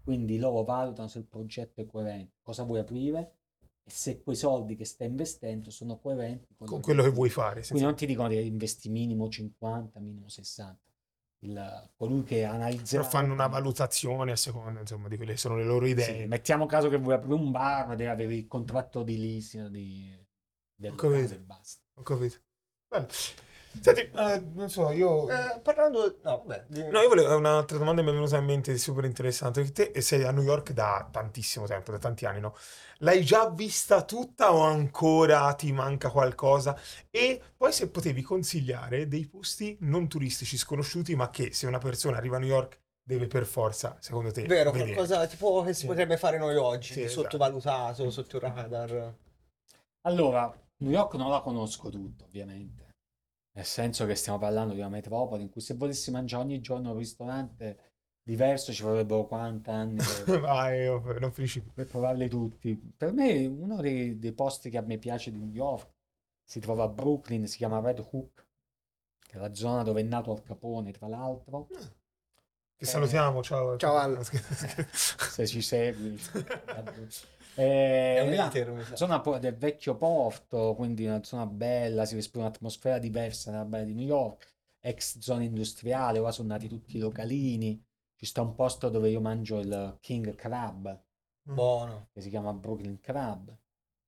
Quindi loro valutano se il progetto è coerente, cosa vuoi aprire e se quei soldi che stai investendo sono coerenti Con quello che vuoi fare. Quindi non ti dicono che investi minimo 50, minimo 60. Il, colui che analizzerà... Però fanno una valutazione a seconda, insomma, di quelle che sono le loro Sì, idee. mettiamo caso che vuoi aprire un bar, devi avere il contratto di leasing di, del locale e basta. Ho capito. Bello. Senti, eh, non so, io... Eh, parlando... No, vabbè. di- No, io volevo un'altra domanda che mi è venuta in mente super interessante. Perché te sei a New York da tantissimo tempo, da tanti anni, no? L'hai già vista tutta o ancora ti manca qualcosa? E poi se potevi consigliare dei posti non turistici sconosciuti, ma che se una persona arriva a New York deve per forza, secondo te, Vero, vedere. qualcosa tipo che si Sì. potrebbe fare noi oggi, Sì, esatto. sottovalutato, sotto il radar. Allora, New York non la conosco tutta, ovviamente. Nel senso che stiamo parlando di una metropoli in cui se volessi mangiare ogni giorno un ristorante diverso ci vorrebbero 40 anni per, <laughs> Vai, non finisci più. per provarli tutti. Per me uno dei, dei posti che a me piace di New York si trova a Brooklyn, si chiama Red Hook, che è la zona dove è nato Al Capone, tra l'altro. Ti salutiamo, ciao. Ciao, Al. <laughs> Se ci segui. <laughs> È Eh, mi sa. zona del vecchio porto, quindi una zona bella, si respira un'atmosfera diversa dalla bella di New York, ex zona industriale, ora sono nati tutti i localini, ci sta un posto dove io mangio il King Crab, Buono. che si chiama Brooklyn Crab,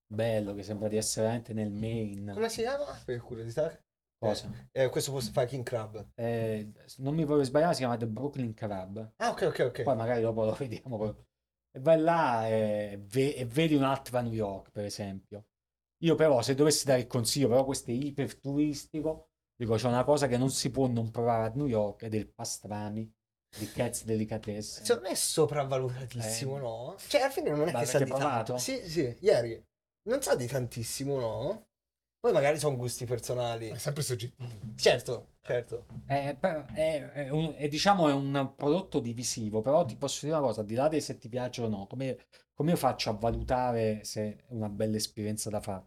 bello, che sembra di essere veramente nel Maine. Come si chiama? Per curiosità. Cosa? Eh, questo posto fa King Crab. Eh, non mi voglio sbagliare, si chiama The Brooklyn Crab. Ah, ok, ok, ok. Poi magari dopo lo vediamo. E vai là e, ve- e vedi un'altra New York, per esempio. Io però, se dovessi dare il consiglio, però questo è iper turistico, dico, c'è una cosa che non si può non provare a New York ed è il pastrami di Cats Delicatessen. Secondo me è sopravvalutatissimo, Eh. no? Cioè, alla fine non è Ma che sa di tanto. provato? Sì, sì, ieri. Non sa di tantissimo, no? Poi magari sono gusti personali. È sempre soggettivo. Certo, certo. È, è- è un, è, diciamo, è un prodotto divisivo, però ti posso dire una cosa, al di là di se ti piace o no, come, come io faccio a valutare se è una bella esperienza da fare?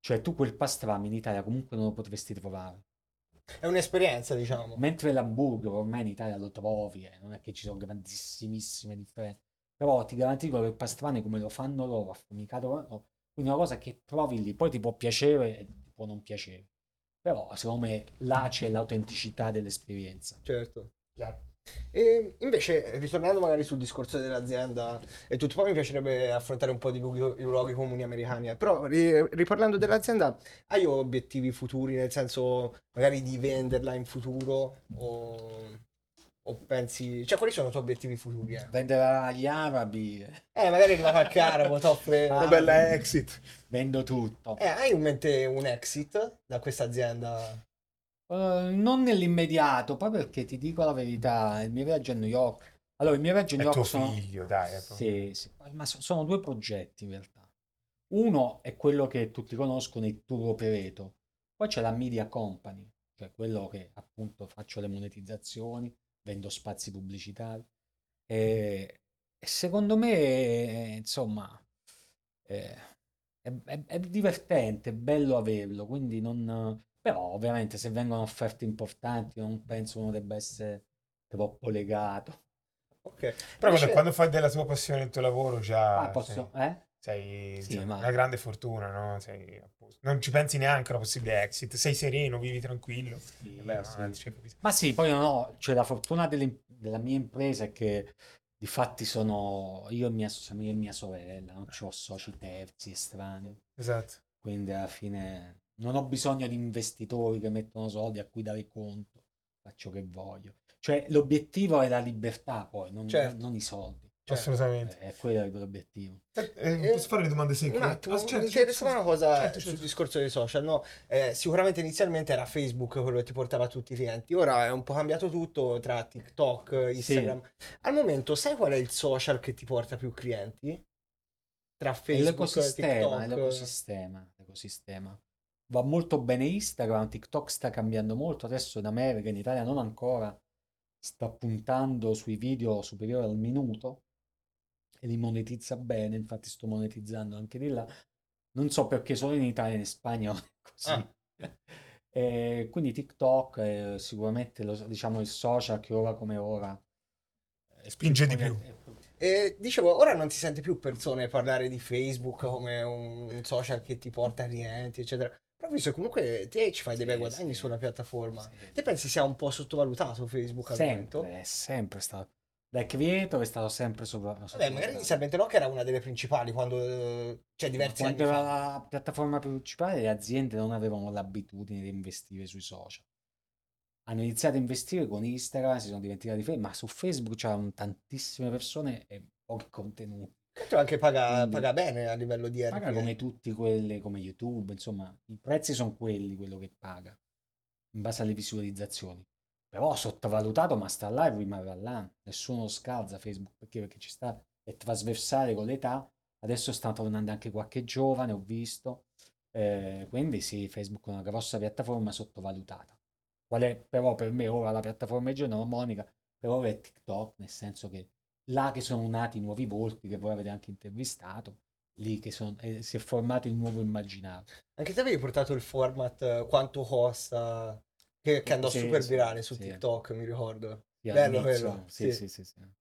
Cioè, tu quel pastrami in Italia comunque non lo potresti trovare. È un'esperienza, diciamo. Mentre l'hamburger ormai in Italia lo trovi, eh, non è che ci sono grandissimissime differenze. Però ti garantisco che il pastrami come lo fanno loro, affumicato loro, quindi è una cosa che provi lì, poi ti può piacere e ti può non piacere. Però secondo me là c'è l'autenticità dell'esperienza. Certo. E invece, ritornando magari sul discorso dell'azienda e tutto, poi mi piacerebbe affrontare un po' di luoghi, i luoghi comuni americani, eh. però ri- riparlando dell'azienda, hai obiettivi futuri, nel senso magari di venderla in futuro o, o pensi, cioè quali sono i tuoi obiettivi futuri? Eh, Vendere agli arabi, Eh, magari arriva qualche arabo, ti offre... Ah, Una bella exit. vendo tutto. Eh, hai in mente un exit da questa azienda? Eh, non nell'immediato, poi perché ti dico la verità, il mio viaggio a New York. Allora, il mio viaggio a È New tuo York sono... figlio, dai. è proprio- Sì, sì, ma so- sono due progetti in realtà. Uno è quello che tutti conoscono, il tour operator. Poi c'è la media company, cioè quello che appunto faccio le monetizzazioni, vendo spazi pubblicitari. E, e secondo me, insomma, eh, è, è- è divertente, è bello averlo, quindi non... Però ovviamente se vengono offerte importanti non penso uno debba essere troppo legato. Ok. Però quando, quando fai della tua passione il tuo lavoro già... Ah, posso, eh? Sei Sì, cioè, ma- una grande fortuna, no? Sei a posto. non ci pensi neanche alla possibile exit, sei sereno, vivi tranquillo. Sì, E beh, sì. Ma sì, poi ho, cioè la fortuna delle- della mia impresa è che di fatti sono io e mia, io e mia sorella, non ho soci terzi estranei, Esatto. quindi alla fine non ho bisogno di investitori che mettono soldi a cui dare conto, faccio che voglio. Cioè l'obiettivo è la libertà poi, non, Certo. non i soldi, Assolutamente. è quello l'obiettivo. Eh, eh, posso fare le domande secche? Un attimo, Ah, certo, certo, interessava una cosa certo, sul certo. discorso dei social, no? Eh, sicuramente inizialmente era Facebook quello che ti portava tutti i clienti, ora è un po' cambiato tutto tra TikTok, Instagram. Al momento, sai qual è il social che ti porta più clienti? Tra Facebook, l'ecosistema, è TikTok. l'ecosistema, l'ecosistema. Va molto bene Instagram, TikTok sta cambiando molto, adesso in America, in Italia non ancora, sta puntando sui video superiori al minuto e li monetizza bene, infatti sto monetizzando anche di là. Non so perché solo in Italia e in Spagna non è <laughs> così. Ah. <laughs> E quindi TikTok è sicuramente lo, diciamo il social che ora come ora è Spinge di più. è- E dicevo, ora non si sente più persone parlare di Facebook come un, un social che ti porta clienti, eccetera. Però visto che comunque te ci fai dei bei Sì, guadagni sì. sulla piattaforma. Sì. Te pensi sia un po' sottovalutato Facebook al momento? È sempre stato. Da creator è stato sempre sopra. Vabbè, magari inizialmente no, che era una delle principali quando eh, cioè diversi anni Quando era fa. la piattaforma principale, le aziende non avevano l'abitudine di investire sui social. Hanno iniziato a investire con Instagram, si sono dimenticati di Facebook, ma su Facebook c'erano tantissime persone e pochi contenuti. L'altro anche paga, paga bene a livello di Paga RPM. come tutti quelli, come YouTube, insomma, i prezzi sono quelli, quello che paga, in base alle visualizzazioni. Però sottovalutato, ma sta là e rimarrà là. Nessuno lo scalza Facebook perché, perché ci sta, è trasversale con l'età. Adesso sta tornando anche qualche giovane, ho visto. Eh, quindi sì, Facebook è una grossa piattaforma sottovalutata. Qual è però per me ora la piattaforma egemonica? Per ora è TikTok, nel senso che là che sono nati i nuovi volti che voi avete anche intervistato, lì che sono- eh, si è formato il nuovo immaginario. Anche te avevi portato il format eh, quanto costa, che, che andò Sì, super sì, virale su sì. TikTok, mi ricordo. Sì, Bello quello, Sì, sì. sì.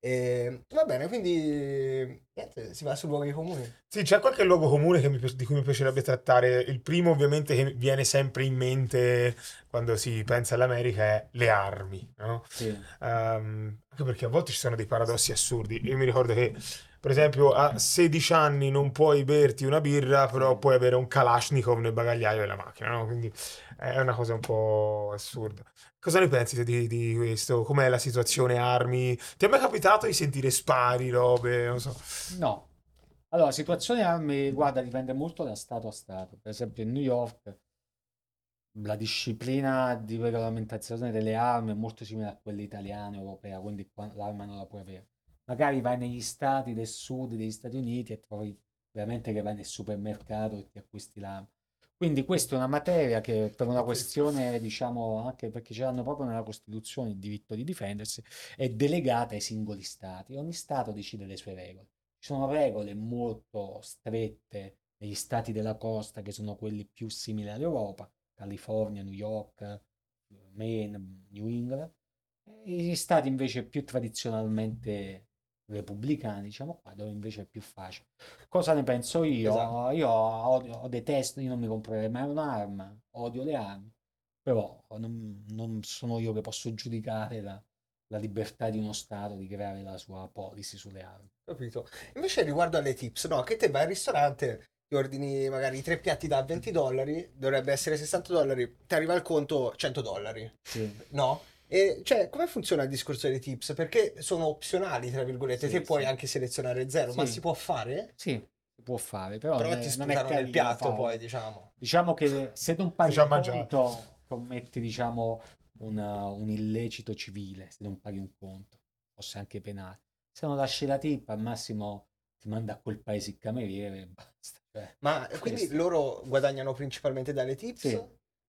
E, va bene, quindi si va su luoghi comuni. Sì, c'è qualche luogo comune che mi di cui mi piacerebbe trattare. Il primo, ovviamente, che viene sempre in mente quando si pensa all'America è le armi, no? Sì. Ehm, anche perché a volte ci sono dei paradossi assurdi. Io mi ricordo che, per esempio, a 16 anni non puoi berti una birra, però puoi avere un Kalashnikov nel bagagliaio della macchina, no? Quindi è una cosa un po' assurda. Cosa ne pensi di, di questo? Com'è la situazione armi? Ti è mai capitato di sentire spari, robe? Non so. No. Allora, situazione armi, guarda, dipende molto da stato a stato. Per esempio, in New York la disciplina di regolamentazione delle armi è molto simile a quella italiana, europea, quindi l'arma non la puoi avere. Magari vai negli stati del sud degli Stati Uniti e trovi veramente che vai nel supermercato e ti acquisti l'arma. Quindi questa è una materia che per una questione, diciamo, anche perché ce l'hanno proprio nella Costituzione il diritto di difendersi, è delegata ai singoli stati. Ogni stato decide le sue regole. Ci sono regole molto strette negli stati della costa, che sono quelli più simili all'Europa, California, New York, Maine, New England. Gli stati invece più tradizionalmente repubblicani, diciamo qua, dove invece è più facile. Cosa ne penso io? Esatto. Io odio, ho detesto, io non mi comprerei mai un'arma, odio le armi, però non, non sono io che posso giudicare la, la libertà di uno Stato di creare la sua policy sulle armi. Capito? Invece riguardo alle tips, no, che te vai al ristorante, ti ordini magari tre piatti da 20 dollari, dovrebbe essere 60 dollari, ti arriva il conto 100 dollari, Sì. no? E cioè, come funziona il discorso delle tips? Perché sono opzionali, tra virgolette, Sì, te puoi sì. anche selezionare zero, ma Sì. si può fare? Sì, si può fare, però Però non ti è, non è nel piatto poi, diciamo. Diciamo che se non paghi Già il mangiato. conto, commetti, diciamo, una- un illecito civile, se non paghi un conto, forse anche penale. Se non lasci la tip, al massimo ti manda a quel paese il cameriere e basta. Cioè, Ma quindi questo. loro guadagnano principalmente dalle tips Sì.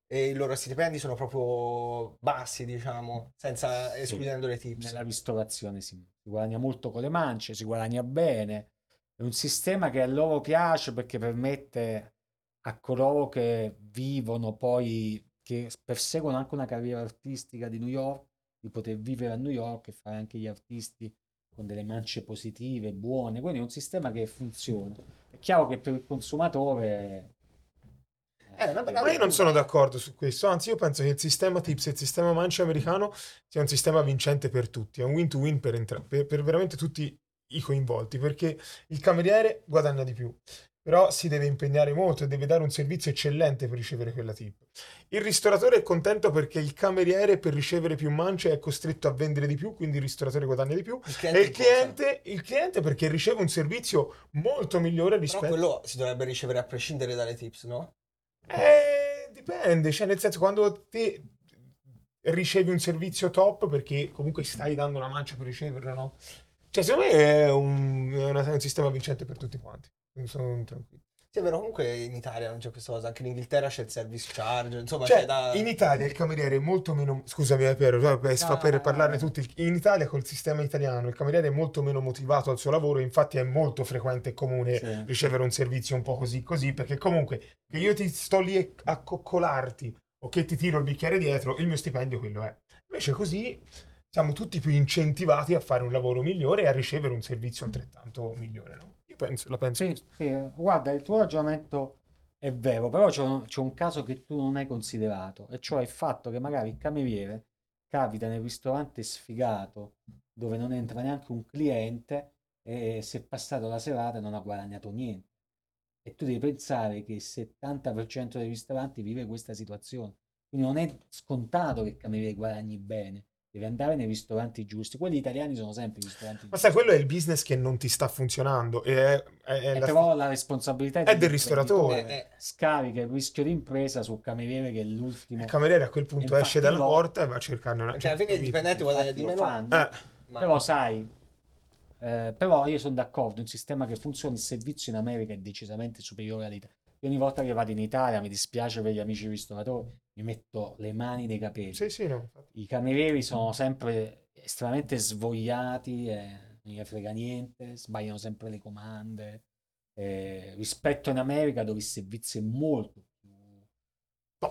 e i loro stipendi sono proprio bassi, diciamo, senza Sì. escludendo le tips. Nella ristorazione sì. si guadagna molto con le mance, si guadagna bene. È un sistema che a loro piace perché permette a coloro che vivono poi, che perseguono anche una carriera artistica di New York, di poter vivere a New York e fare anche gli artisti con delle mance positive, buone, quindi è un sistema che funziona. È chiaro che per il consumatore... Eh, bella Ma io non sono d'accordo su questo, anzi io penso che il sistema tips e il sistema mance americano sia un sistema vincente per tutti, è un win-to-win per, entra- per, per veramente tutti i coinvolti, perché il cameriere guadagna di più, però si deve impegnare molto e deve dare un servizio eccellente per ricevere quella tip. Il ristoratore è contento perché il cameriere per ricevere più mance è costretto a vendere di più, quindi il ristoratore guadagna di più, Il e il cliente, il cliente perché riceve un servizio molto migliore rispetto... quello si dovrebbe ricevere a prescindere dalle tips, no? Eh, dipende, cioè nel senso quando te ricevi un servizio top perché comunque stai dando una mancia per riceverla, no? Cioè secondo me è un, è una- è un sistema vincente per tutti quanti, quindi sono tranquillo. Sì, è vero, comunque in Italia non c'è questa cosa, anche in Inghilterra c'è il service charge, insomma Cioè, c'è da... in Italia il cameriere è molto meno. Scusami, eh, Piero, cioè, per, fa per no, parlarne no. tutti. In Italia, col sistema italiano, il cameriere è molto meno motivato al suo lavoro. Infatti, è molto frequente e comune Sì. ricevere un servizio un po' così, così, perché comunque che io ti sto lì a coccolarti o che ti tiro il bicchiere dietro, il mio stipendio quello è. Invece, così siamo tutti più incentivati a fare un lavoro migliore e a ricevere un servizio altrettanto migliore, no? Io penso, la penso. Sì, sì, guarda, il tuo ragionamento è vero, però c'è un, c'è un caso che tu non hai considerato, e cioè il fatto che magari il cameriere capita nel ristorante sfigato dove non entra neanche un cliente e si è passato la serata e non ha guadagnato niente. E tu devi pensare che il 70% dei ristoranti vive questa situazione. Quindi non è scontato che il cameriere guadagni bene, devi andare nei ristoranti giusti. Quelli italiani sono sempre i ristoranti Ma sai, quello è il business che non ti sta funzionando. E è, è- è E la- però la responsabilità è del ristoratore. Scarica il rischio di impresa sul cameriere che è l'ultimo. Il cameriere a quel punto esce dalla lo- porta e va a cercarne una. Perché alla fine il dipendente guadagna di meno. fanno. Eh, ma- Però sai, eh, però io sono d'accordo, un sistema che funziona, il servizio in America è decisamente superiore all'Italia. Ogni volta che vado in Italia, mi dispiace per gli amici ristoratori, mi metto le mani nei capelli. sì, sì, no. I camerieri sono sempre estremamente svogliati, e non gli frega niente, sbagliano sempre le comande. eh, rispetto in America dove il servizio è molto più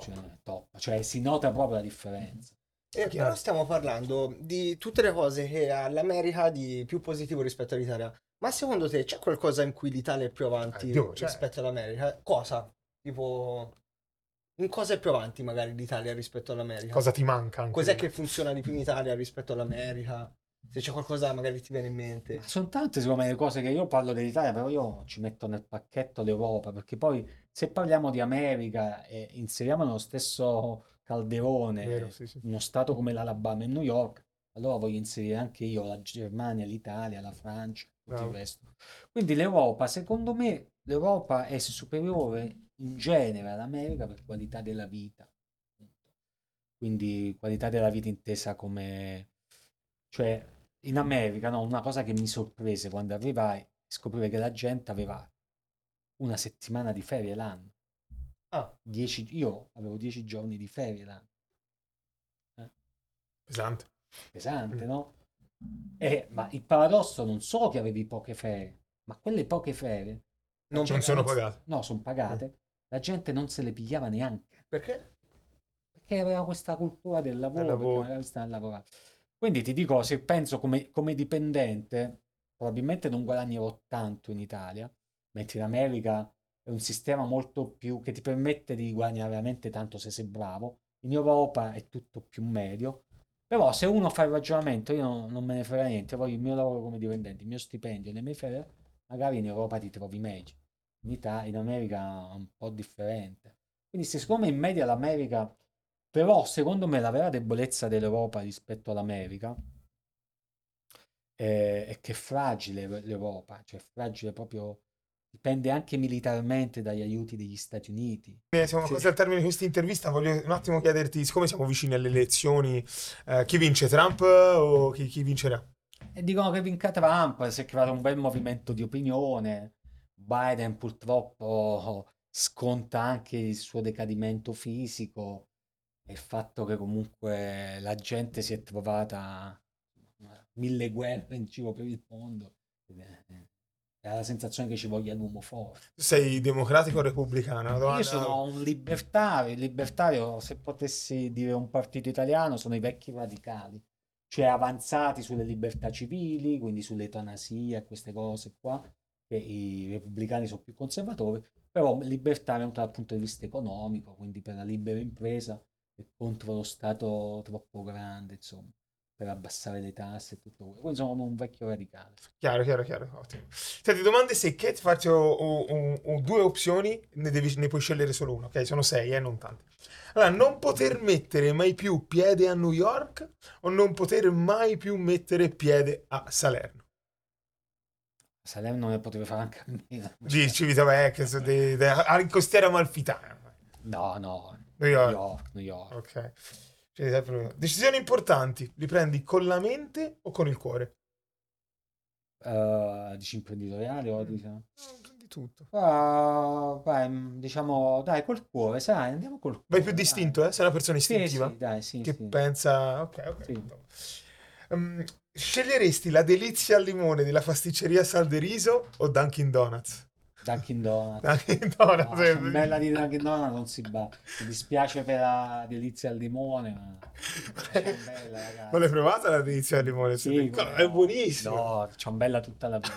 cioè, top, cioè si nota proprio la differenza. Eh, Chiaro. però stiamo parlando di tutte le cose che ha l'America di più positivo rispetto all'Italia. Ma secondo te c'è qualcosa in cui l'Italia è più avanti Eh, Dio, cioè- rispetto all'America? Cosa? Tipo, in cosa è più avanti magari l'Italia rispetto all'America? Cosa ti manca? Anche Cos'è che funziona di più in Italia rispetto all'America? Se c'è qualcosa magari ti viene in mente. Sono tante secondo me le cose che io parlo dell'Italia, però io ci metto nel pacchetto l'Europa, perché poi se parliamo di America e inseriamo nello stesso calderone Vero, sì, sì. uno stato come l'Alabama e New York, allora voglio inserire anche io la Germania, l'Italia, la Francia, tutto Bravo. il resto. Quindi l'Europa, secondo me, l'Europa è superiore in genere all'America per qualità della vita. Quindi qualità della vita intesa come... Cioè, in America, no, una cosa che mi sorprese quando arrivai, scoprire che la gente aveva una settimana di ferie l'anno. Ah, Dieci- io avevo dieci giorni di ferie l'anno. Pesante. Pesante, Mm. no? E, ma il paradosso non solo che avevi poche ferie, ma quelle poche ferie non, Non sono pagate. No, sono pagate. La gente non se le pigliava neanche Perché? perché aveva questa cultura del lavoro, lavoro. lavorare. Quindi ti dico, se penso come, come dipendente, probabilmente non guadagnerò tanto in Italia, mentre in America è un sistema molto più che ti permette di guadagnare veramente tanto se sei bravo. In Europa è tutto più medio. Però se uno fa il ragionamento, io non, non me ne frega niente, voglio il mio lavoro come dipendente, il mio stipendio, le mie ferie, magari in Europa ti trovi meglio. In Italia, in America è un po' differente. Quindi siccome in media l'America, però secondo me la vera debolezza dell'Europa rispetto all'America è, è che è fragile l'Europa, cioè fragile proprio, dipende anche militarmente dagli aiuti degli Stati Uniti. Eh, Siamo Sì. quasi al termine di questa intervista. Voglio un attimo chiederti, siccome siamo vicini alle elezioni, eh, chi vince? Trump o chi, chi vincerà? E dicono che vinca Trump, si è creato un bel movimento di opinione. Biden purtroppo sconta anche il suo decadimento fisico e il fatto che comunque la gente si è trovata mille guerre in giro per il mondo. Eh, Ha la sensazione che ci voglia l'uomo forte. Tu sei democratico o repubblicano? Io sono un libertario, il libertario, se potessi dire un partito italiano, sono i vecchi radicali, cioè avanzati sulle libertà civili, quindi sull'eutanasia e queste cose qua, i repubblicani sono più conservatori, però libertario dal punto di vista economico, quindi per la libera impresa e contro lo Stato troppo grande, insomma, per abbassare le tasse e tutto quello. Quindi sono un vecchio radicale. Chiaro, chiaro, chiaro. Ottimo. Senti, domande secche, ti faccio o- o- o due opzioni, ne, devi- ne puoi scegliere solo una, ok? Sono sei, eh, non tante. Allora, non poter mettere mai più piede a New York o non poter mai più mettere piede a Salerno? Salerno ne poteva fare anche a meno. Dici, vita vecchia, so de- de- a costiera malfitana. No, no, New New York. York, New York. Ok. Cioè, Decisioni importanti, li prendi con la mente o con il cuore? Eh, dici imprenditoriale o dici... Di tutto. Ah, vai, mm, diciamo, dai, col cuore, sai, andiamo col cuore. Vai più dai. distinto, eh? Sei una persona Sì, istintiva? sì, dai, sì, che sì. pensa... Ok, ok. Sì. Um, sceglieresti la delizia al limone della pasticceria Salderiso o Dunkin' Donuts? Dunkin' Donuts. Dunkin' No, Donuts. la eh. ciambella di Dunkin' Donuts non si batte. Mi dispiace per la delizia al limone, ma la ciambella, ragazzi. Non l'hai provata la delizia al limone? Sì, No, è no. buonissimo. No, ciambella tutta la vita.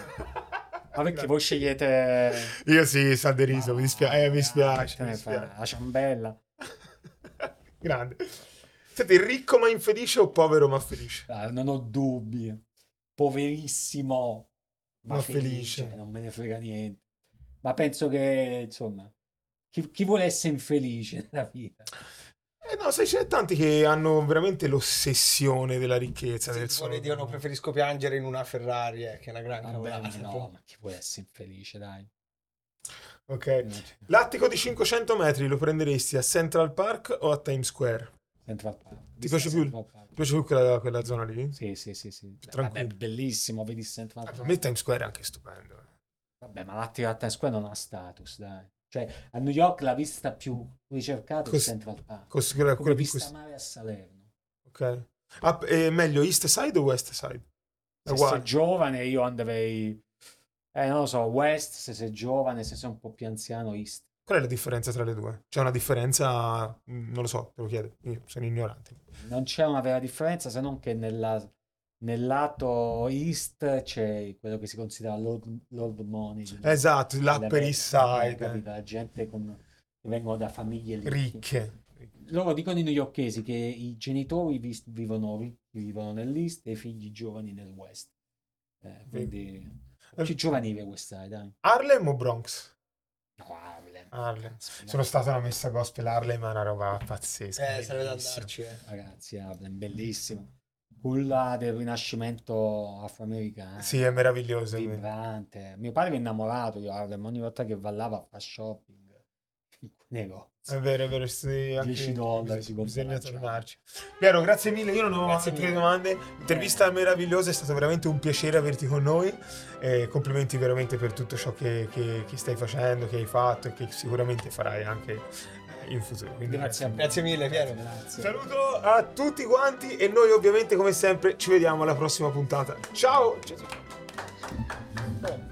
Ma perché voi scegliete... Io sì, Salderiso, mi, dispia- eh, mi Ah, spiace. mi spiace. La ciambella. <laughs> Grande. Senti, ricco ma infelice o povero ma felice? Ah, non ho dubbi. Poverissimo, ma, Ma felice, felice. non me ne frega niente. Ma penso che, insomma, chi, chi vuole essere infelice nella vita? Eh no, sai, c'è tanti che hanno veramente l'ossessione della ricchezza, del Sì, vuole dire, no, preferisco piangere in una Ferrari, eh, che è una gran Vabbè, cavolata. no, ma chi vuole essere infelice, dai. Ok. L'attico di 500 metri lo prenderesti a Central Park o a Times Square? Central Park. Ti piace più? Park. Piace più quella, quella zona lì? Sì, sì, sì, sì. Vabbè, bellissimo, vedi Central Ah, Per Park. me Times Square è anche stupendo. eh. Vabbè, ma l'attico a Times Square non ha status, dai. Cioè, a New York la vista più ricercata è Cos- Central Park. Cos- quella- quella vista quest- mare a Salerno. Ok. Ah, è meglio East Side o West Side? È Se uguale. sei giovane io andrei... Eh, non lo so, West, se sei giovane, se sei un po' più anziano, East. Qual è la differenza tra le due? C'è una differenza, mm, non lo so, te lo chiedo, io sono ignorante. Non c'è una vera differenza se non che nella- nel lato East c'è quello che si considera l'old, l'old money. Esatto, l'Upper East eh, Side, capito? La gente con- che vengono da famiglie ricche. ricche. Loro dicono i newyorkesi che i genitori vi- vivono, vivono nell'East e i figli giovani nel West. Eh, quindi più giovanile questa, dai. Harlem o Bronx? No, Harlem. Sono stato alla messa gospel Harlem, è una roba pazzesca. Eh, sarebbe da bellissima. andarci, eh. Ragazzi, Harlem, bellissimo. Quella del rinascimento afroamericano. Sì, è meraviglioso. vibrante. Mio padre è innamorato di Harlem, ogni volta che va là va a fare shopping negozi. È vero, è vero. sì, anche- 10 dollari si Bisogna tornarci. Piero, grazie mille. Io non ho Grazie altre mille. domande. Intervista meravigliosa, è stato veramente un piacere averti con noi. Eh, complimenti veramente per tutto ciò che, che- che stai facendo, che hai fatto e che sicuramente farai anche eh, in futuro. Quindi Grazie. Grazie mille, Piero. Grazie. Saluto a tutti quanti e noi ovviamente come sempre ci vediamo alla prossima puntata. Ciao! ciao, ciao.